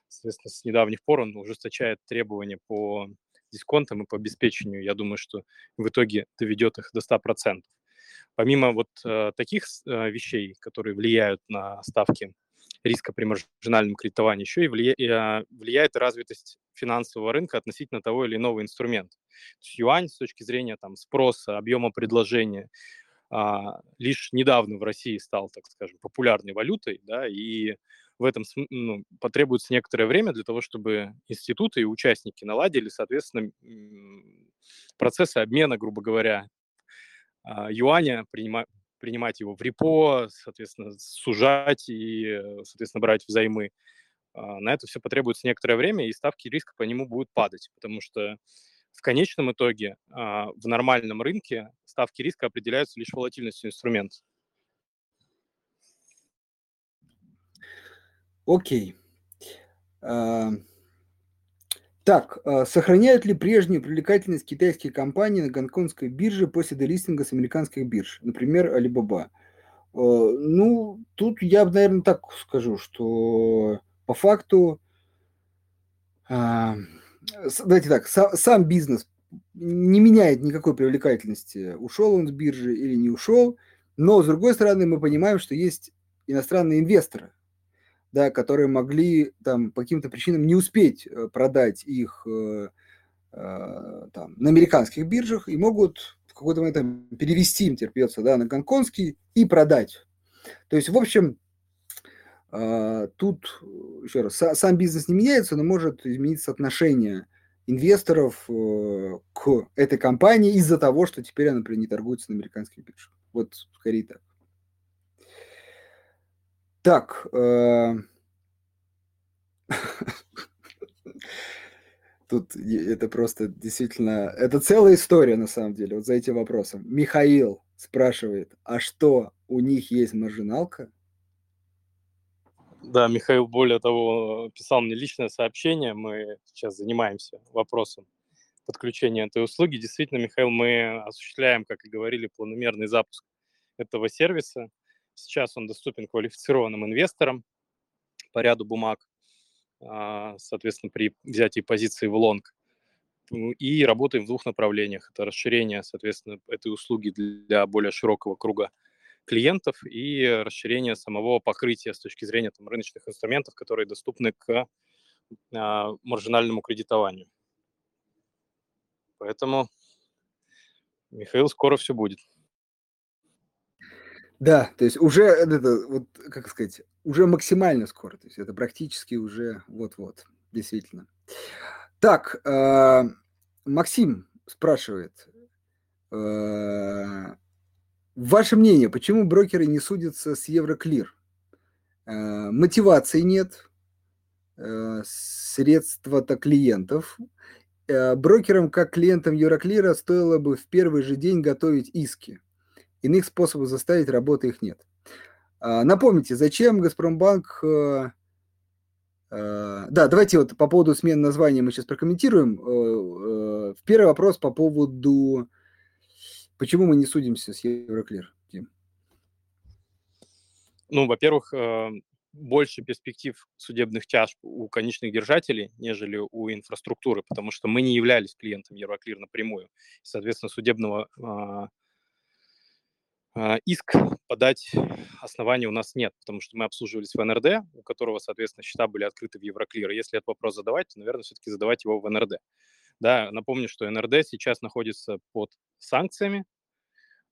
соответственно, с недавних пор он ужесточает требования по дисконтам и по обеспечению. Я думаю, что в итоге доведет их до 100%. Помимо вот э, таких э, вещей, которые влияют на ставки риска при маржинальном кредитовании, еще и а, влияет развитость финансового рынка относительно того или иного инструмента. То есть юань с точки зрения там, спроса, объема предложения, а, лишь недавно в России стал, так скажем, популярной валютой, да, и в этом ну, потребуется некоторое время для того, чтобы институты и участники наладили, соответственно, процессы обмена, грубо говоря, а, юаня, принима, принимать его в репо, соответственно, сужать и, э, соответственно, брать взаймы. А, на это все потребуется некоторое время, и ставки риска по нему будут падать, потому что в конечном итоге а, в нормальном рынке ставки риска определяются лишь волатильностью инструмента. Окей. Okay. Так, а, сохраняют ли прежнюю привлекательность китайские компании на гонконгской бирже после делистинга с американских бирж, например, Alibaba? А, ну, тут я, наверное, так скажу, что по факту, а, давайте так, сам бизнес не меняет никакой привлекательности, ушел он с биржи или не ушел, но, с другой стороны, мы понимаем, что есть иностранные инвесторы, да, которые могли там по каким-то причинам не успеть э, продать их э, э, там, на американских биржах и могут в какой-то момент перевести им терпется да, на гонконгский и продать. То есть, в общем, тут, еще раз, сам бизнес не меняется, но может измениться отношение инвесторов к этой компании из-за того, что теперь она, например, не торгуется на американских биржах. Вот скорее так. Так. Э, тут это просто действительно... Это целая история, на самом деле, вот за этим вопросом. Михаил спрашивает, а что, у них есть маржиналка? Да, Михаил, более того, писал мне личное сообщение. Мы сейчас занимаемся вопросом подключения этой услуги. Действительно, Михаил, мы осуществляем, как и говорили, планомерный запуск этого сервиса. Сейчас он доступен квалифицированным инвесторам по ряду бумаг, а, соответственно, при взятии позиции в лонг. И работаем в двух направлениях. Это расширение, соответственно, этой услуги для более широкого круга клиентов и расширение самого покрытия с точки зрения там, рыночных инструментов, которые доступны к а, маржинальному кредитованию. Поэтому, Михаил, скоро все будет. Да, то есть уже это, вот, как сказать, уже максимально скоро, то есть это практически уже вот-вот, действительно. Так, э, Максим спрашивает, э, ваше мнение, почему брокеры не судятся с Евроклир? Э, мотивации нет, э, средства-то клиентов. Э, брокерам, как клиентам Евроклира, стоило бы в первый же день готовить иски. Иных способов заставить работы их нет. А, напомните, зачем Газпромбанк... Э, э, да, давайте вот по поводу смены названия мы сейчас прокомментируем. Э, первый вопрос по поводу... Почему мы не судимся с Евроклир? Ну, во-первых, больше перспектив судебных тяжб у конечных держателей, нежели у инфраструктуры, потому что мы не являлись клиентом Евроклир напрямую. Соответственно, судебного а, иск подать основания у нас нет, потому что мы обслуживались в НРД, у которого, соответственно, счета были открыты в Евроклир. Если этот вопрос задавать, то, наверное, все-таки задавать его в НРД. Да, напомню, что НРД сейчас находится под санкциями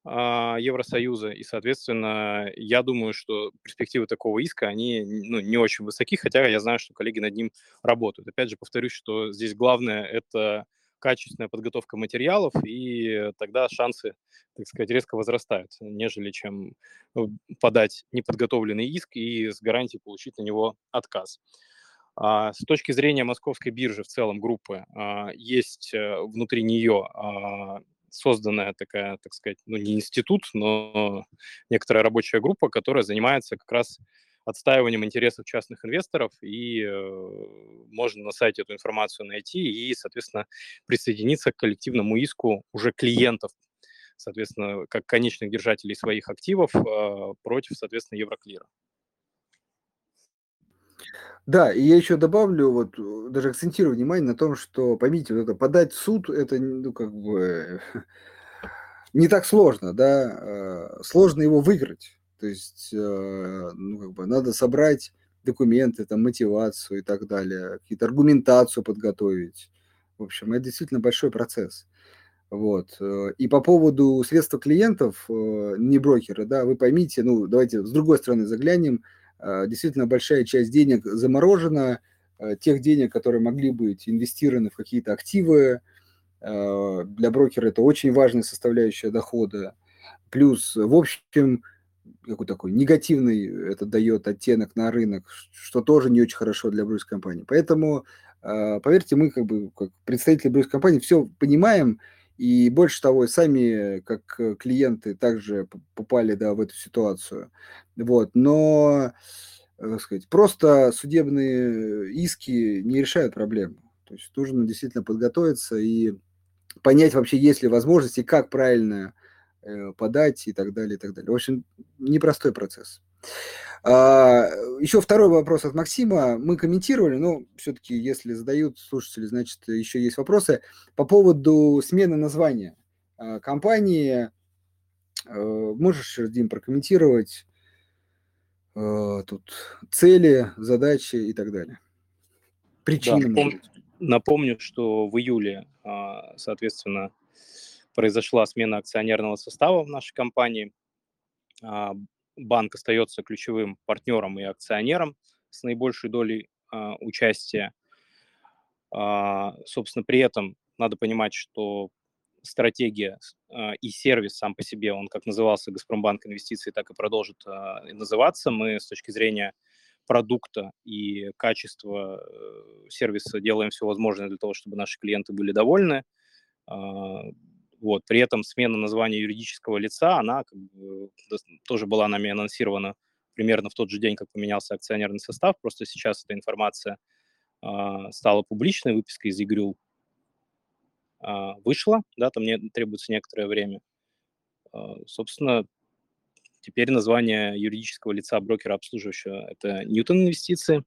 а, Евросоюза, и, соответственно, я думаю, что перспективы такого иска, они ну, не очень высоки, хотя я знаю, что коллеги над ним работают. Опять же, повторюсь, что здесь главное – это качественная подготовка материалов, и тогда шансы, так сказать, резко возрастают, нежели чем э, подать неподготовленный иск и с гарантией получить на него отказ. А с точки зрения московской биржи в целом группы, а, есть э, внутри нее а, созданная такая, так сказать, ну не институт, но некоторая рабочая группа, которая занимается как раз отстаиванием интересов частных инвесторов, и э, можно на сайте эту информацию найти и, соответственно, присоединиться к коллективному иску уже клиентов, соответственно, как конечных держателей своих активов э, против, соответственно, Евроклира. Да, и я еще добавлю, вот э, даже акцентирую внимание на том, что, поймите, вот это подать в суд, это, ну, как бы, не так сложно, да, сложно его выиграть. То есть, э, ну, как бы надо собрать документы, там, мотивацию и так далее, какие-то аргументацию подготовить. В общем, это действительно большой процесс. Вот. Э, и по поводу средства клиентов, э, не брокера, да, вы поймите, ну, давайте с другой стороны заглянем, действительно большая часть денег заморожена, тех денег, которые могли быть инвестированы в какие-то активы, для брокера это очень важная составляющая дохода. Плюс, в общем, какой такой негативный это дает оттенок на рынок, что тоже не очень хорошо для Брюс компании. Поэтому, а, поверьте, мы как бы как представители Брюс компании все понимаем, и больше того, сами как клиенты также попали да, в эту ситуацию. Вот. Но, так сказать, просто судебные иски не решают проблему. То есть нужно действительно подготовиться и понять вообще, есть ли возможность и как правильно Э, подать и так далее, и так далее. В общем, непростой процесс. А, еще второй вопрос от Максима. Мы комментировали, но все-таки, если задают слушатели, значит, еще есть вопросы. По поводу смены названия а, компании. А, можешь, Дим, прокомментировать тут цели, задачи и так далее? Причины. Да, напомню, напомню, что в июле, соответственно, произошла смена акционерного состава в нашей компании. А, банк остается ключевым партнером и акционером с наибольшей долей а, участия. А, собственно, при этом надо понимать, что стратегия и сервис сам по себе, он как назывался Газпромбанк инвестиции, так и продолжит называться. Мы с точки зрения продукта и качества э, сервиса делаем все возможное для того, чтобы наши клиенты были довольны. Вот. При этом смена названия юридического лица, она как бы, тоже была нами анонсирована примерно в тот же день, как поменялся акционерный состав. Просто сейчас эта информация э, стала публичной, выписка из ЕГРЮЛ э, вышла, да, там не, требуется некоторое время. Э, собственно, теперь название юридического лица брокера обслуживающего – это Ньютон Инвестиции.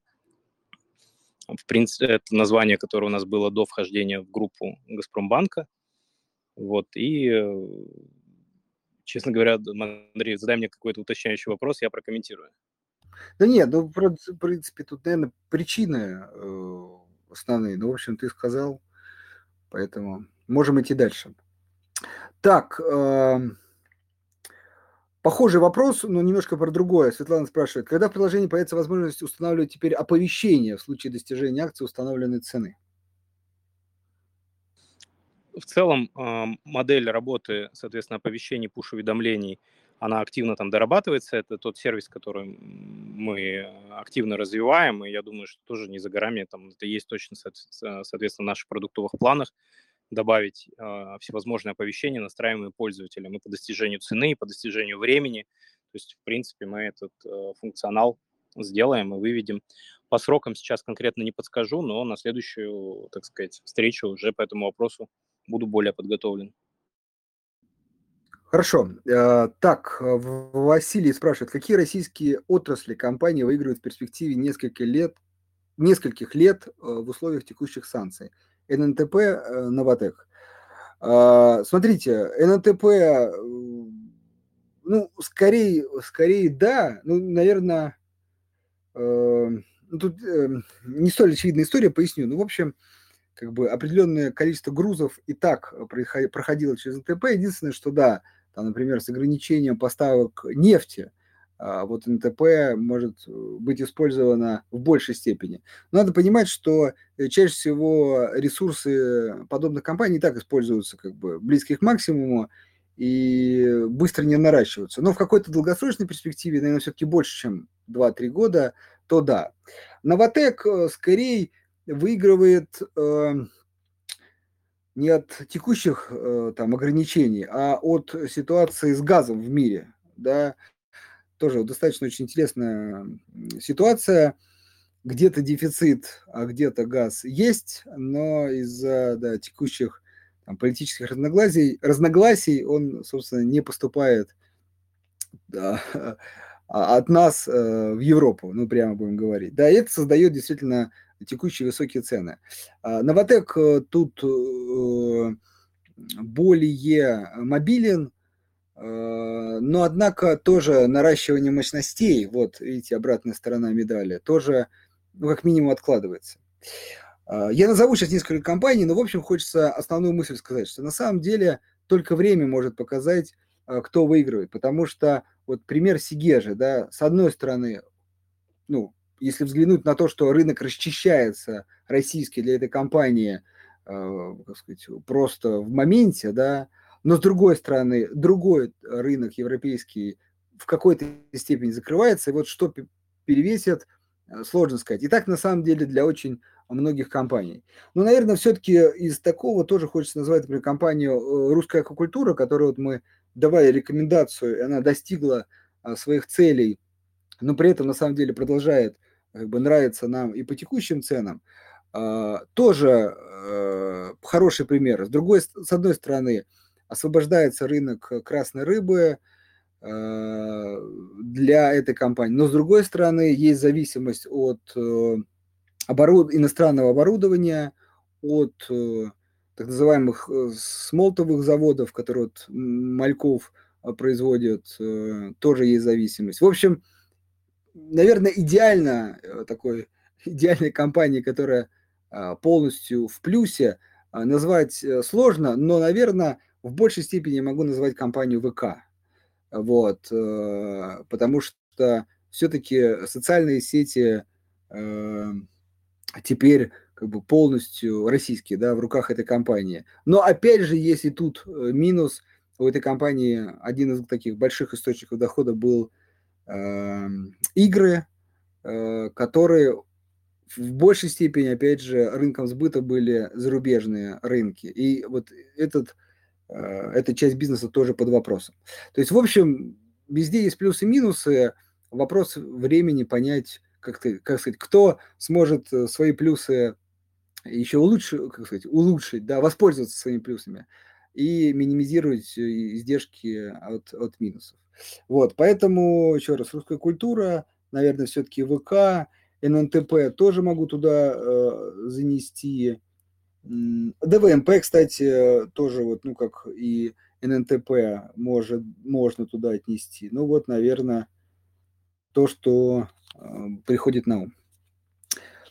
В принципе, это название, которое у нас было до вхождения в группу Газпромбанка – вот, и, э, честно говоря, Андрей, задай мне какой-то уточняющий вопрос, я прокомментирую. Да нет, ну, в принципе, тут, наверное, причины э, основные. Ну, в общем, ты сказал, поэтому можем идти дальше. Так, э, похожий вопрос, но немножко про другое. Светлана спрашивает, когда в приложении появится возможность устанавливать теперь оповещение в случае достижения акции установленной цены? В целом модель работы, соответственно, оповещений, пуш-уведомлений, она активно там дорабатывается. Это тот сервис, который мы активно развиваем, и я думаю, что тоже не за горами, там это есть точно, соответственно, в наших продуктовых планах добавить э, всевозможные оповещения, настраиваемые пользователям и по достижению цены, и по достижению времени. То есть, в принципе, мы этот э, функционал сделаем и выведем. По срокам сейчас конкретно не подскажу, но на следующую, так сказать, встречу уже по этому вопросу буду более подготовлен. Хорошо. Э, так, Василий спрашивает, какие российские отрасли компании выигрывают в перспективе нескольких лет, нескольких лет э, в условиях текущих санкций? ННТП, э, Новотек. Смотрите, ННТП, ну, скорее, скорее да, ну, наверное, ну, тут не столь очевидная история, поясню. Ну, в общем, как бы определенное количество грузов и так проходило через НТП. Единственное, что да, там, например, с ограничением поставок нефти, а вот НТП может э, быть использовано в большей степени. Надо понимать, что э, чаще всего ресурсы подобных компаний и так используются как бы близкие к максимуму и быстро не наращиваются. Но в какой-то долгосрочной перспективе, наверное, все-таки больше, чем 2-3 года, то да. Новотек э, скорее выигрывает э, не от текущих э, там ограничений, а от ситуации с газом в мире, да, тоже достаточно очень интересная ситуация. Где-то дефицит, а где-то газ есть, но из-за да, текущих там, политических разногласий, разногласий он, собственно, не поступает да, от нас э, в Европу, ну, прямо будем говорить. Да, и это создает действительно текущие высокие цены. А, Новотек э, тут э, более мобилен, э, но, однако, тоже наращивание мощностей, вот, видите, обратная сторона медали, тоже, ну, как минимум, откладывается. А, я назову сейчас несколько компаний, но, в общем, хочется основную мысль сказать, что на самом деле только время может показать, кто выигрывает, потому что вот пример Сигежи, да, с одной стороны, ну, если взглянуть на то, что рынок расчищается российский для этой компании, э, как сказать, просто в моменте, да, но с другой стороны, другой рынок европейский в какой-то степени закрывается, и вот что перевесит, э, сложно сказать. И так, на самом деле, для очень многих компаний. Но, наверное, все-таки из такого тоже хочется назвать, например, компанию э, «Русская аквакультура», которую вот мы давали рекомендацию, и она достигла своих целей, но при этом, на самом деле, продолжает как бы нравится нам и по текущим ценам, а, тоже э, хороший пример. С другой, с одной стороны, освобождается рынок красной рыбы э, для этой компании, но с другой стороны, есть зависимость от э, оборуд... иностранного оборудования, от так называемых смолтовых заводов, которые вот Мальков производит, тоже есть зависимость. В общем, наверное, идеально э, такой идеальной компании, которая а, полностью в плюсе, а, назвать э, сложно, но, наверное, в большей степени могу назвать компанию ВК. Вот, э, потому что все-таки социальные сети теперь как бы полностью российские, да, в руках этой компании. Но опять же, если тут минус, у этой компании один из таких больших источников дохода был игры, э, которые в большей степени, опять же, рынком сбыта были зарубежные рынки. И вот этот, э, эта часть бизнеса тоже под вопросом. То есть, в общем, везде есть плюсы и минусы. Вопрос времени понять, как, ты, как сказать, кто сможет э, свои плюсы еще улучшить, как сказать, улучшить, да, воспользоваться своими плюсами и минимизировать издержки от, от минусов. Вот, поэтому, еще раз, русская культура, наверное, все-таки ВК, ННТП тоже могу туда э, занести. ДВМП, кстати, тоже вот, ну, как и ННТП может, можно туда отнести. Ну, вот, наверное, то, что э, приходит на ум.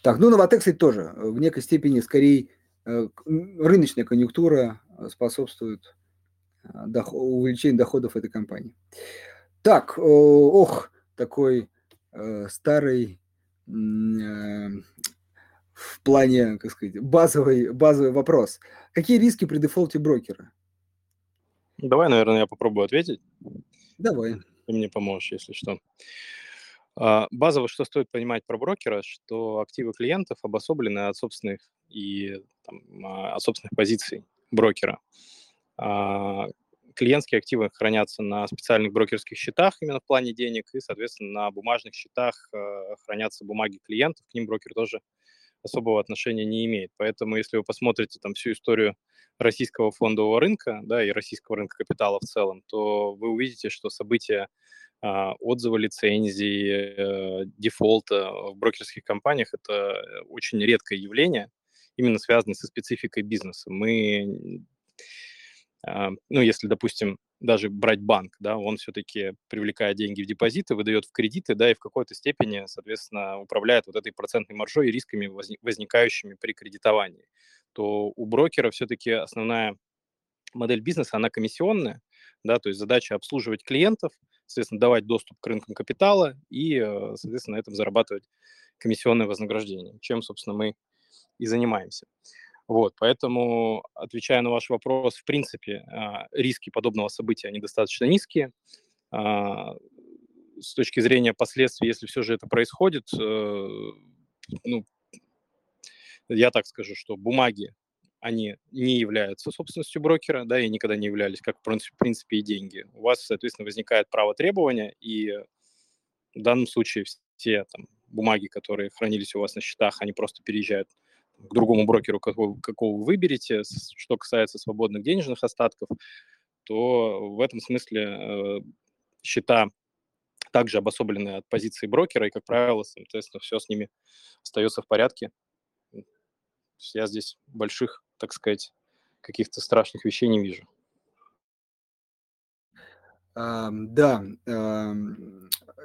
Так, ну, Новотек, кстати, тоже в некой степени скорее э, рыночная конъюнктура способствует доход, увеличению доходов этой компании. Так, ох, такой э, старый э, в плане, как сказать, базовый, базовый вопрос. Какие риски при дефолте брокера? Давай, наверное, я попробую ответить. Давай. Ты мне поможешь, если что. А, базово, что стоит понимать про брокера, что активы клиентов обособлены от собственных и там, а, от собственных позиций брокера. А, клиентские активы хранятся на специальных брокерских счетах именно в плане денег, и, соответственно, на бумажных счетах э, хранятся бумаги клиентов, к ним брокер тоже особого отношения не имеет. Поэтому, если вы посмотрите там всю историю российского фондового рынка, да, и российского рынка капитала в целом, то вы увидите, что события а, отзывы лицензии, э, дефолта в брокерских компаниях – это очень редкое явление, именно связанное со спецификой бизнеса. Мы, а, ну, если, допустим, даже брать банк, да, он все-таки привлекает деньги в депозиты, выдает в кредиты, да, и в какой-то степени, соответственно, управляет вот этой процентной маржой и рисками, возникающими при кредитовании, то у брокера все-таки основная модель бизнеса, она комиссионная, да, то есть задача обслуживать клиентов, соответственно, давать доступ к рынкам капитала и, э, соответственно, на этом зарабатывать комиссионное вознаграждение, чем, собственно, мы и занимаемся. Вот, поэтому, отвечая на ваш вопрос, в принципе, а, риски подобного события, они достаточно низкие. А, с точки зрения последствий, если все же это происходит, э, ну, я так скажу, что бумаги они не являются собственностью брокера, да, и никогда не являлись, как, в принципе, и деньги. У вас, соответственно, возникает право требования, и в данном случае все там, бумаги, которые хранились у вас на счетах, они просто переезжают к другому брокеру, какого, какого вы выберете. Что касается свободных денежных остатков, то в этом смысле э, счета также обособлены от позиции брокера, и, как правило, соответственно, все с ними остается в порядке. Я здесь больших так сказать, каких-то страшных вещей не вижу. Да,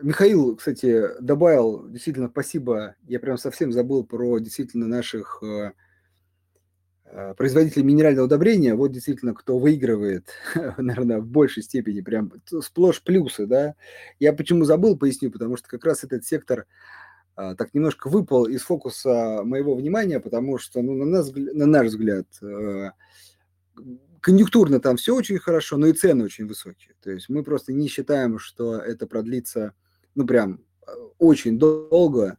Михаил, кстати, добавил, действительно, спасибо, я прям совсем забыл про действительно наших э, э, производителей минерального удобрения, вот действительно, кто выигрывает, наверное, в большей степени, прям сплошь плюсы, да. Я почему забыл, поясню, потому что как раз этот сектор а, так немножко выпал из фокуса моего внимания, потому что, ну, на, нас, на наш взгляд, э, конъюнктурно там все очень хорошо, но и цены очень высокие. То есть мы просто не считаем, что это продлится, ну, прям э, очень долго,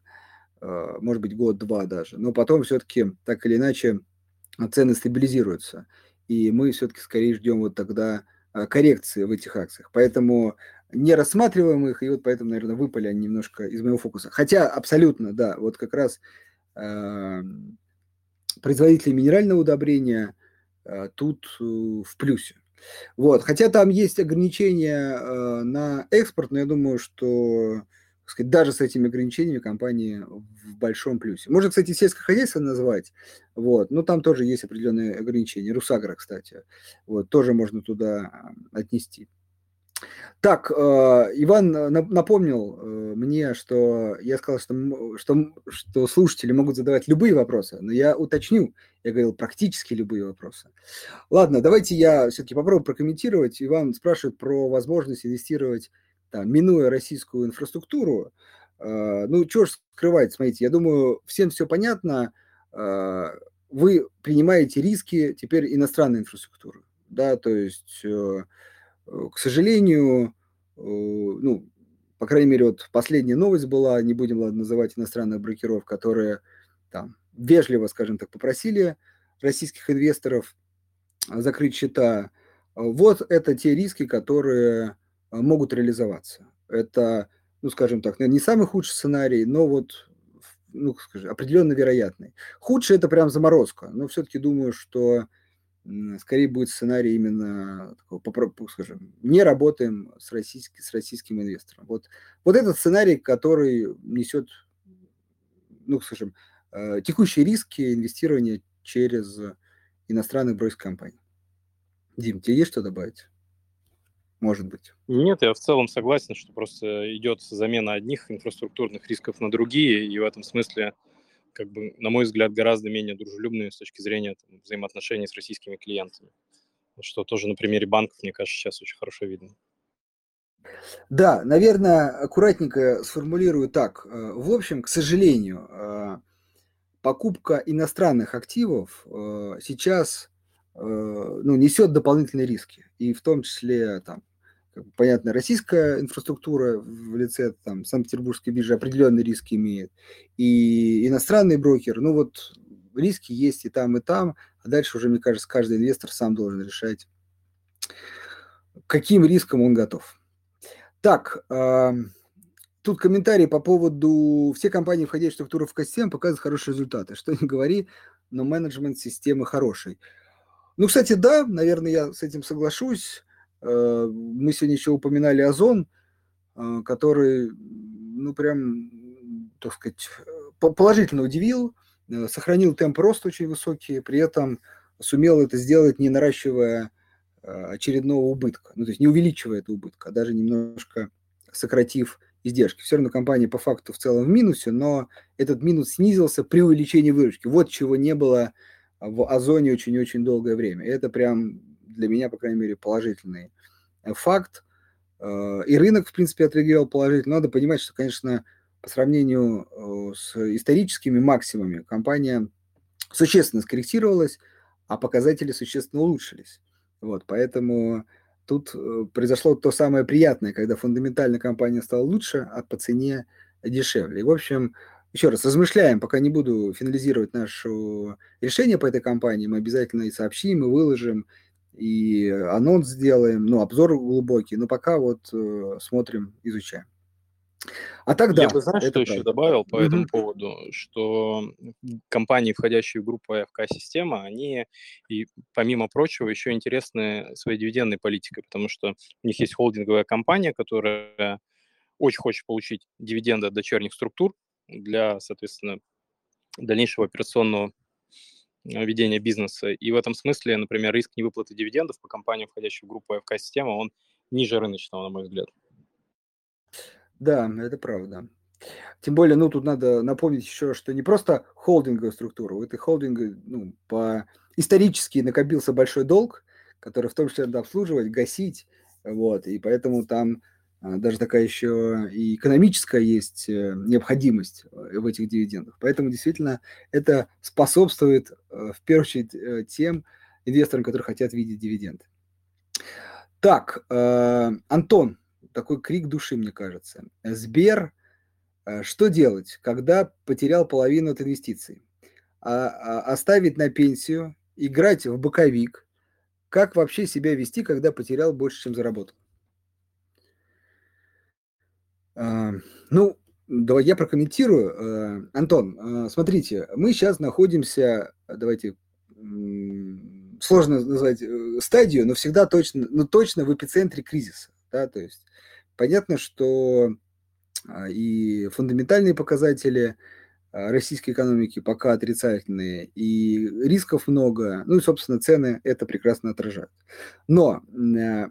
э, может быть, год-два даже. Но потом все-таки, так или иначе, цены стабилизируются. И мы все-таки скорее ждем вот тогда коррекции в этих акциях. Поэтому не рассматриваем их, и вот поэтому, наверное, выпали они немножко из моего фокуса. Хотя абсолютно, да, вот как раз э, производители минерального удобрения э, тут э, в плюсе. Вот, хотя там есть ограничения э, на экспорт, но я думаю, что сказать, даже с этими ограничениями компания в большом плюсе. Можно, кстати, сельское хозяйство назвать, вот, но там тоже есть определенные ограничения. Русагра, кстати, вот, тоже можно туда отнести. Так, э, Иван напомнил э, мне, что я сказал, что, что, что слушатели могут задавать любые вопросы, но я уточню, я говорил практически любые вопросы. Ладно, давайте я все-таки попробую прокомментировать. Иван спрашивает про возможность инвестировать, там, минуя российскую инфраструктуру. Э, ну, что ж скрывать, смотрите, я думаю, всем все понятно. Вы принимаете риски теперь иностранной инфраструктуры, да, то есть Э, к сожалению, э, ну, по крайней мере, вот последняя новость была, не будем ладно, называть иностранных брокеров, которые там вежливо, скажем так, попросили российских инвесторов закрыть счета. Вот это те риски, которые могут реализоваться. Это, ну, скажем так, не самый худший сценарий, но вот ну, скажем, определенно вероятный. Худший это прям заморозка, но все-таки думаю, что скорее будет сценарий именно такого, скажем, не работаем с, российским, с российским инвестором. Вот, вот этот сценарий, который несет, ну, скажем, э, текущие риски инвестирования через иностранных брокерских компаний. Дим, тебе есть что добавить? Может быть. Нет, я в целом согласен, что просто идет замена одних инфраструктурных рисков на другие, и в этом смысле как бы, на мой взгляд, гораздо менее дружелюбные с точки зрения там, взаимоотношений с российскими клиентами. Что тоже на примере банков, мне кажется, сейчас очень хорошо видно. Да, наверное, аккуратненько сформулирую так. Э, в общем, к сожалению, э, покупка иностранных активов э, сейчас ну, несет дополнительные риски. И в том числе там, понятно, российская инфраструктура в лице там, Санкт-Петербургской биржи определенные риски имеет, и иностранный брокер, ну вот риски есть и там, и там, а дальше уже, мне кажется, каждый инвестор сам должен решать, каким риском он готов. Так, э, тут комментарий по поводу все компании, входящие в структуру ФК-систем, показывают хорошие результаты. Что не говори, но менеджмент системы хороший. Ну, кстати, да, наверное, я с этим соглашусь. Э, мы сегодня еще упоминали Озон, э, который, ну, прям, так сказать, положительно удивил, э, сохранил темп роста очень высокий, при этом сумел это сделать, не наращивая очередного убытка, ну, то есть не увеличивая этого убытка, а даже немножко сократив издержки. Все равно компания по факту в целом в минусе, но этот минус снизился при увеличении выручки. Вот чего не было в Озоне очень-очень долгое время. Это прям для меня, по крайней мере, положительный э, факт. Э, и рынок, в принципе, отреагировал положительно. Надо понимать, что, конечно, по сравнению э, с историческими максимумами компания существенно скорректировалась, а показатели существенно улучшились. Вот, поэтому тут произошло то самое приятное, когда фундаментально компания стала лучше, а по цене дешевле. И, в общем, еще раз, размышляем, пока не буду финализировать наше решение по этой компании, мы обязательно и сообщим, и выложим, и анонс сделаем, ну, обзор глубокий, но пока вот э, смотрим, изучаем. А тогда... Я бы, знаешь, что правда. еще добавил по mm-hmm. этому поводу, что компании, входящие в группу АФК-система, они, и, помимо прочего, еще интересны своей дивидендной политикой, потому что у них есть холдинговая компания, которая очень хочет получить дивиденды от дочерних структур для, соответственно, дальнейшего операционного ведения бизнеса. И в этом смысле, например, риск невыплаты дивидендов по компаниям, входящим в группу АФК-система, он ниже рыночного, на мой взгляд. Да, это правда. Тем более, ну, тут надо напомнить еще, что не просто холдинговая структура, у этой холдинга, ну, по исторически накопился большой долг, который в том числе надо обслуживать, гасить, вот, и поэтому там даже такая еще и экономическая есть э, необходимость э, в этих дивидендах. Поэтому действительно это способствует э, в первую очередь тем инвесторам, которые хотят видеть дивиденды. Так, Антон, такой крик души, мне кажется. Сбер, что делать, когда потерял половину от инвестиций? А, а, оставить на пенсию, играть в боковик? Как вообще себя вести, когда потерял больше, чем заработал? А, ну, давай я прокомментирую. А, Антон, а, смотрите, мы сейчас находимся, давайте, сложно назвать э, стадию, но всегда точно, но точно в эпицентре кризиса. Да, то есть понятно, что и фундаментальные показатели российской экономики пока отрицательные, и рисков много, ну и, собственно, цены это прекрасно отражают. Но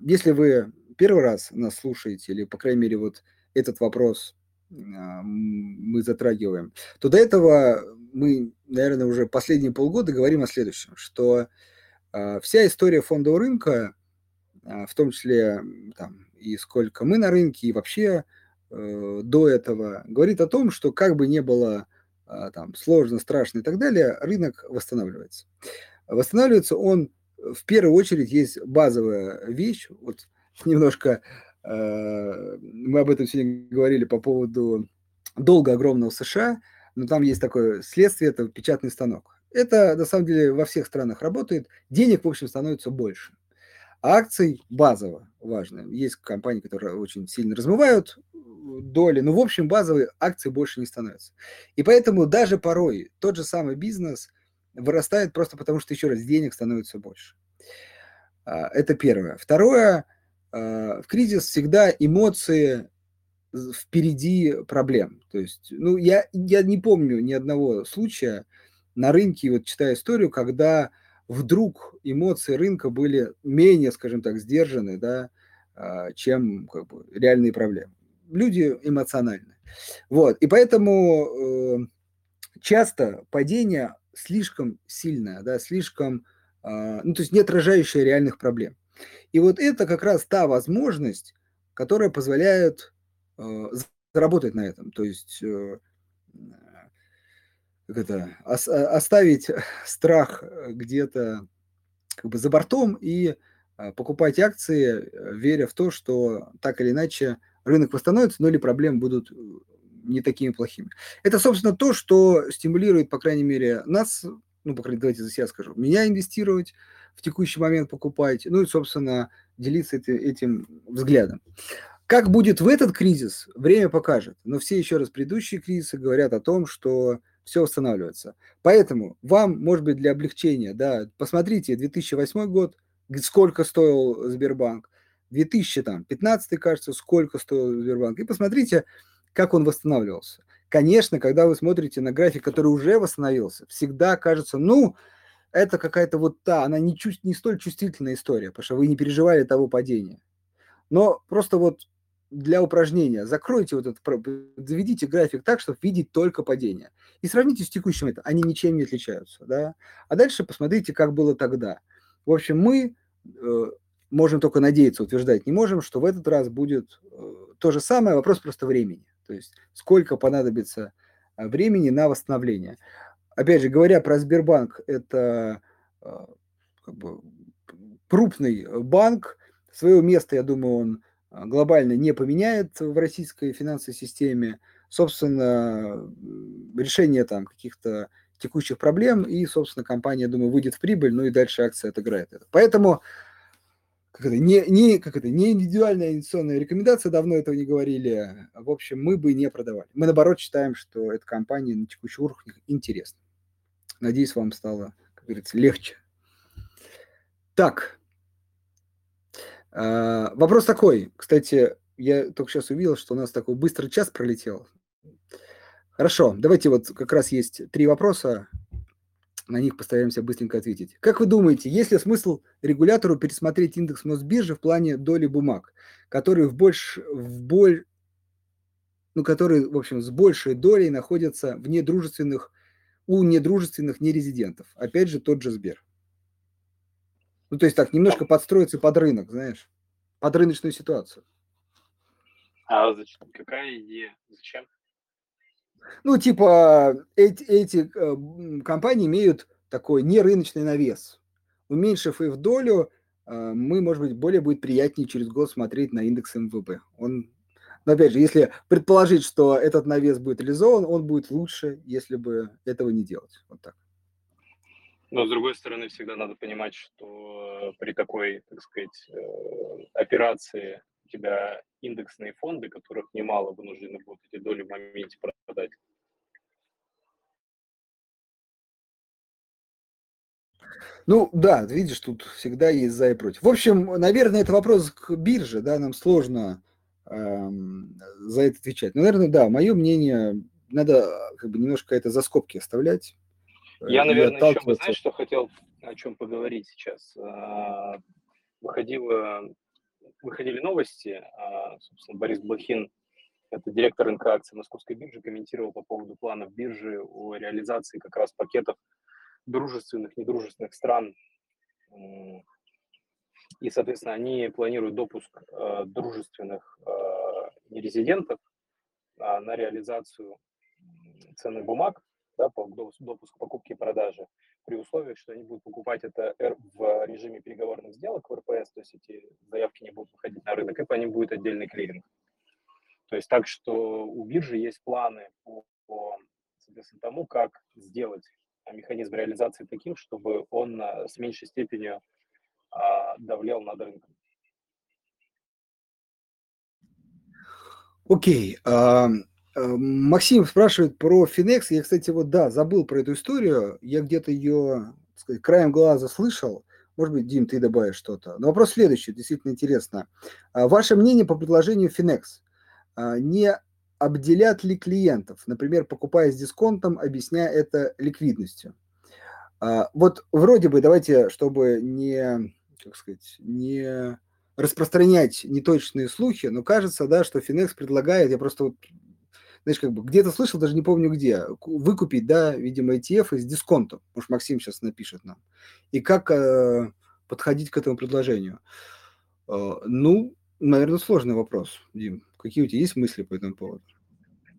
если вы первый раз нас слушаете, или, по крайней мере, вот этот вопрос а, мы затрагиваем, то до этого мы, наверное, уже последние полгода говорим о следующем, что а, вся история фондового рынка, а, в том числе там, и сколько мы на рынке, и вообще э, до этого, говорит о том, что как бы не было там, сложно, страшно и так далее, рынок восстанавливается. Восстанавливается он в первую очередь есть базовая вещь, вот немножко мы об этом сегодня говорили по поводу долга огромного США, но там есть такое следствие, это печатный станок. Это, на самом деле, во всех странах работает. Денег, в общем, становится больше. А акций базово важно. Есть компании, которые очень сильно размывают доли, но, в общем, базовые акции больше не становятся. И поэтому даже порой тот же самый бизнес вырастает просто потому, что, еще раз, денег становится больше. А, это первое. Второе – Э, в кризис всегда эмоции впереди проблем. То есть, ну, я, я не помню ни одного случая на рынке, вот читая историю, когда вдруг эмоции рынка были менее, скажем так, сдержаны, да, а, чем как бы, реальные проблемы. Люди эмоциональны. Вот, и поэтому э, часто падение слишком сильное, да, слишком, э, ну, то есть не отражающее реальных проблем. И вот это как раз та возможность, которая позволяет э, заработать на этом. То есть э, как это, ос, оставить страх где-то как бы за бортом и а, покупать акции, э, веря в то, что так или иначе рынок восстановится, но или проблемы будут э, не такими плохими. Это, собственно, то, что стимулирует, по крайней мере, нас, ну, по крайней мере, давайте за себя скажу, меня инвестировать, в текущий момент покупать, ну и, собственно, делиться этим взглядом. Как будет в этот кризис, время покажет. Но все еще раз предыдущие кризисы говорят о том, что все восстанавливается. Поэтому вам, может быть, для облегчения, да, посмотрите 2008 год, сколько стоил Сбербанк, 2015, кажется, сколько стоил Сбербанк, и посмотрите, как он восстанавливался. Конечно, когда вы смотрите на график, который уже восстановился, всегда кажется, ну, это какая-то вот та, она не, чувств, не столь чувствительная история, потому что вы не переживали того падения. Но просто вот для упражнения закройте вот этот, заведите график так, чтобы видеть только падение. И сравните с текущим это, они ничем не отличаются, да. А дальше посмотрите, как было тогда. В общем, мы э, можем только надеяться, утверждать не можем, что в этот раз будет э, то же самое, вопрос просто времени. То есть сколько понадобится э, времени на восстановление. Опять же, говоря про Сбербанк, это э, как бы, крупный банк, свое место, я думаю, он а, глобально не поменяет в российской финансовой системе. Собственно, решение там каких-то текущих проблем, и, собственно, компания, думаю, выйдет в прибыль, ну и дальше акция отыграет это. Поэтому как это, не, не, как это, не индивидуальная инвестиционная рекомендация, давно этого не говорили. В общем, мы бы не продавали. Мы, наоборот, считаем, что эта компания на текущих уровнях интересна. Надеюсь, вам стало, как говорится, легче. Так, а, вопрос такой. Кстати, я только сейчас увидел, что у нас такой быстрый час пролетел. Хорошо, давайте вот как раз есть три вопроса, на них постараемся быстренько ответить. Как вы думаете, есть ли смысл регулятору пересмотреть индекс Мосбиржи в плане доли бумаг, которые в больш, в боль, ну, которые, в общем, с большей долей находятся в недружественных, у недружественных нерезидентов? Опять же, тот же Сбер. Ну, то есть так, немножко подстроиться под рынок, знаешь, под рыночную ситуацию. А зачем? какая идея? Зачем? Ну, типа, эти, эти компании имеют такой нерыночный навес. Уменьшив их долю, э, мы, может быть, более будет приятнее через год смотреть на индекс МВП. Он, но опять же, если предположить, что этот навес будет реализован, он будет лучше, если бы этого не делать. Вот так. Но, с другой стороны, всегда надо понимать, что при такой, так сказать, э, операции у тебя индексные фонды, которых немало вынуждены будут эти доли в моменте продать. Ну да, видишь, тут всегда есть за и против. В общем, наверное, это вопрос к бирже, да, нам сложно за это отвечать. Но, наверное, да, мое мнение, надо как бы немножко это за скобки оставлять. Я, наверное, еще бы, знаешь, что хотел о чем поговорить сейчас. А, выходило, выходили новости, а, собственно, Борис Блохин, это директор рынка акций Московской биржи, комментировал по поводу планов биржи о реализации как раз пакетов дружественных, недружественных стран. И, соответственно, они планируют допуск а, дружественных нерезидентов на реализацию ценных бумаг да, по допуску покупки и продажи, при условии, что они будут покупать это в режиме переговорных сделок в РПС, то есть эти заявки не будут выходить на рынок, и по ним будет отдельный клиринг. То есть так, что у биржи есть планы по, по соответственно, тому, как сделать механизм реализации таким, чтобы он а, с меньшей степенью а, давлел над рынком. Окей. Okay. Э, Максим спрашивает про Финекс. Я, кстати, вот да, забыл про эту историю. Я где-то ее сказать, краем глаза слышал. Может быть, Дим, ты добавишь что-то. Но вопрос следующий, действительно интересно. А ваше мнение по предложению Финекс? А не обделят ли клиентов, например, покупая с дисконтом, объясняя это ликвидностью? А вот вроде бы, давайте, чтобы не, как сказать, не распространять неточные слухи, но кажется, да, что Финекс предлагает, я просто вот знаешь, как бы где-то слышал, даже не помню где, выкупить, да, видимо, ETF с дисконтом. Может, Максим сейчас напишет нам. И как э, подходить к этому предложению? Э, ну, наверное, сложный вопрос, Дим. Какие у тебя есть мысли по этому поводу?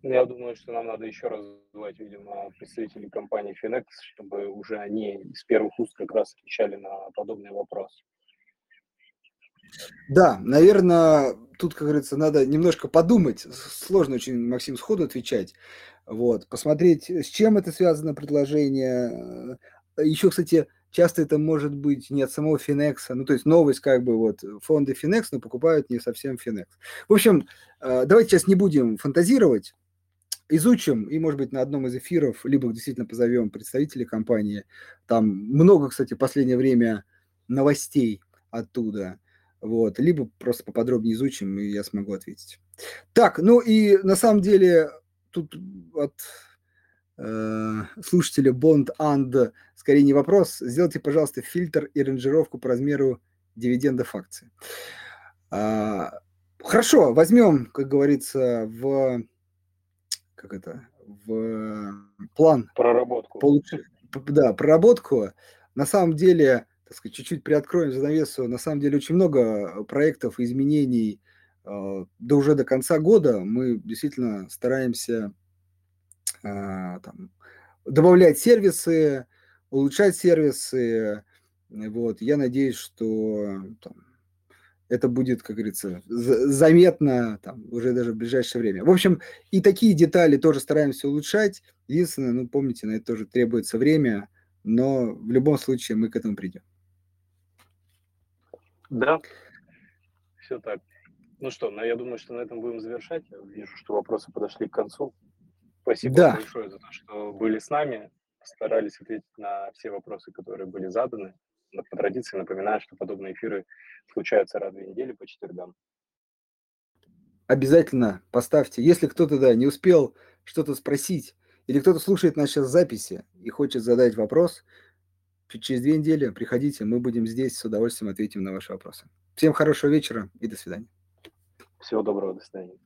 Я думаю, что нам надо еще раз звать, видимо, представителей компании Finex, чтобы уже они с первых уст как раз отвечали на подобный вопрос. Да, наверное, тут, как говорится, надо немножко подумать. Сложно очень, Максим, сходу отвечать. Вот, посмотреть, с чем это связано предложение. Еще, кстати, часто это может быть не от самого Финекса, ну, то есть новость как бы вот фонды Финекс, но покупают не совсем Финекс. В общем, э, давайте сейчас не будем фантазировать, изучим и, может быть, на одном из эфиров либо действительно позовем представителей компании. Там много, кстати, в последнее время новостей оттуда. Вот, либо просто поподробнее изучим, и я смогу ответить. Так, ну и на самом деле тут от э, слушателя Bond and скорее не вопрос. Сделайте, пожалуйста, фильтр и ранжировку по размеру дивидендов акций. А, хорошо, возьмем, как говорится, в как это, в план. Проработку. Получ... Да, проработку. На самом деле, так сказать, чуть-чуть приоткроем занавесу, на самом деле очень много проектов, изменений, э, да уже до конца года мы действительно стараемся э, там, добавлять сервисы, улучшать сервисы. Вот. Я надеюсь, что там, это будет, как говорится, заметно там, уже даже в ближайшее время. В общем, и такие детали тоже стараемся улучшать. Единственное, ну, помните, на это тоже требуется время, но в любом случае мы к этому придем. Да, все так. Ну что, ну, я думаю, что на этом будем завершать. Я вижу, что вопросы подошли к концу. Спасибо да. большое за то, что были с нами. Старались ответить на все вопросы, которые были заданы по традиции напоминаю, что подобные эфиры случаются раз в две недели по четвергам. Обязательно поставьте. Если кто-то, да, не успел что-то спросить, или кто-то слушает нас сейчас записи и хочет задать вопрос, через две недели приходите, мы будем здесь, с удовольствием ответим на ваши вопросы. Всем хорошего вечера и до свидания. Всего доброго, до свидания.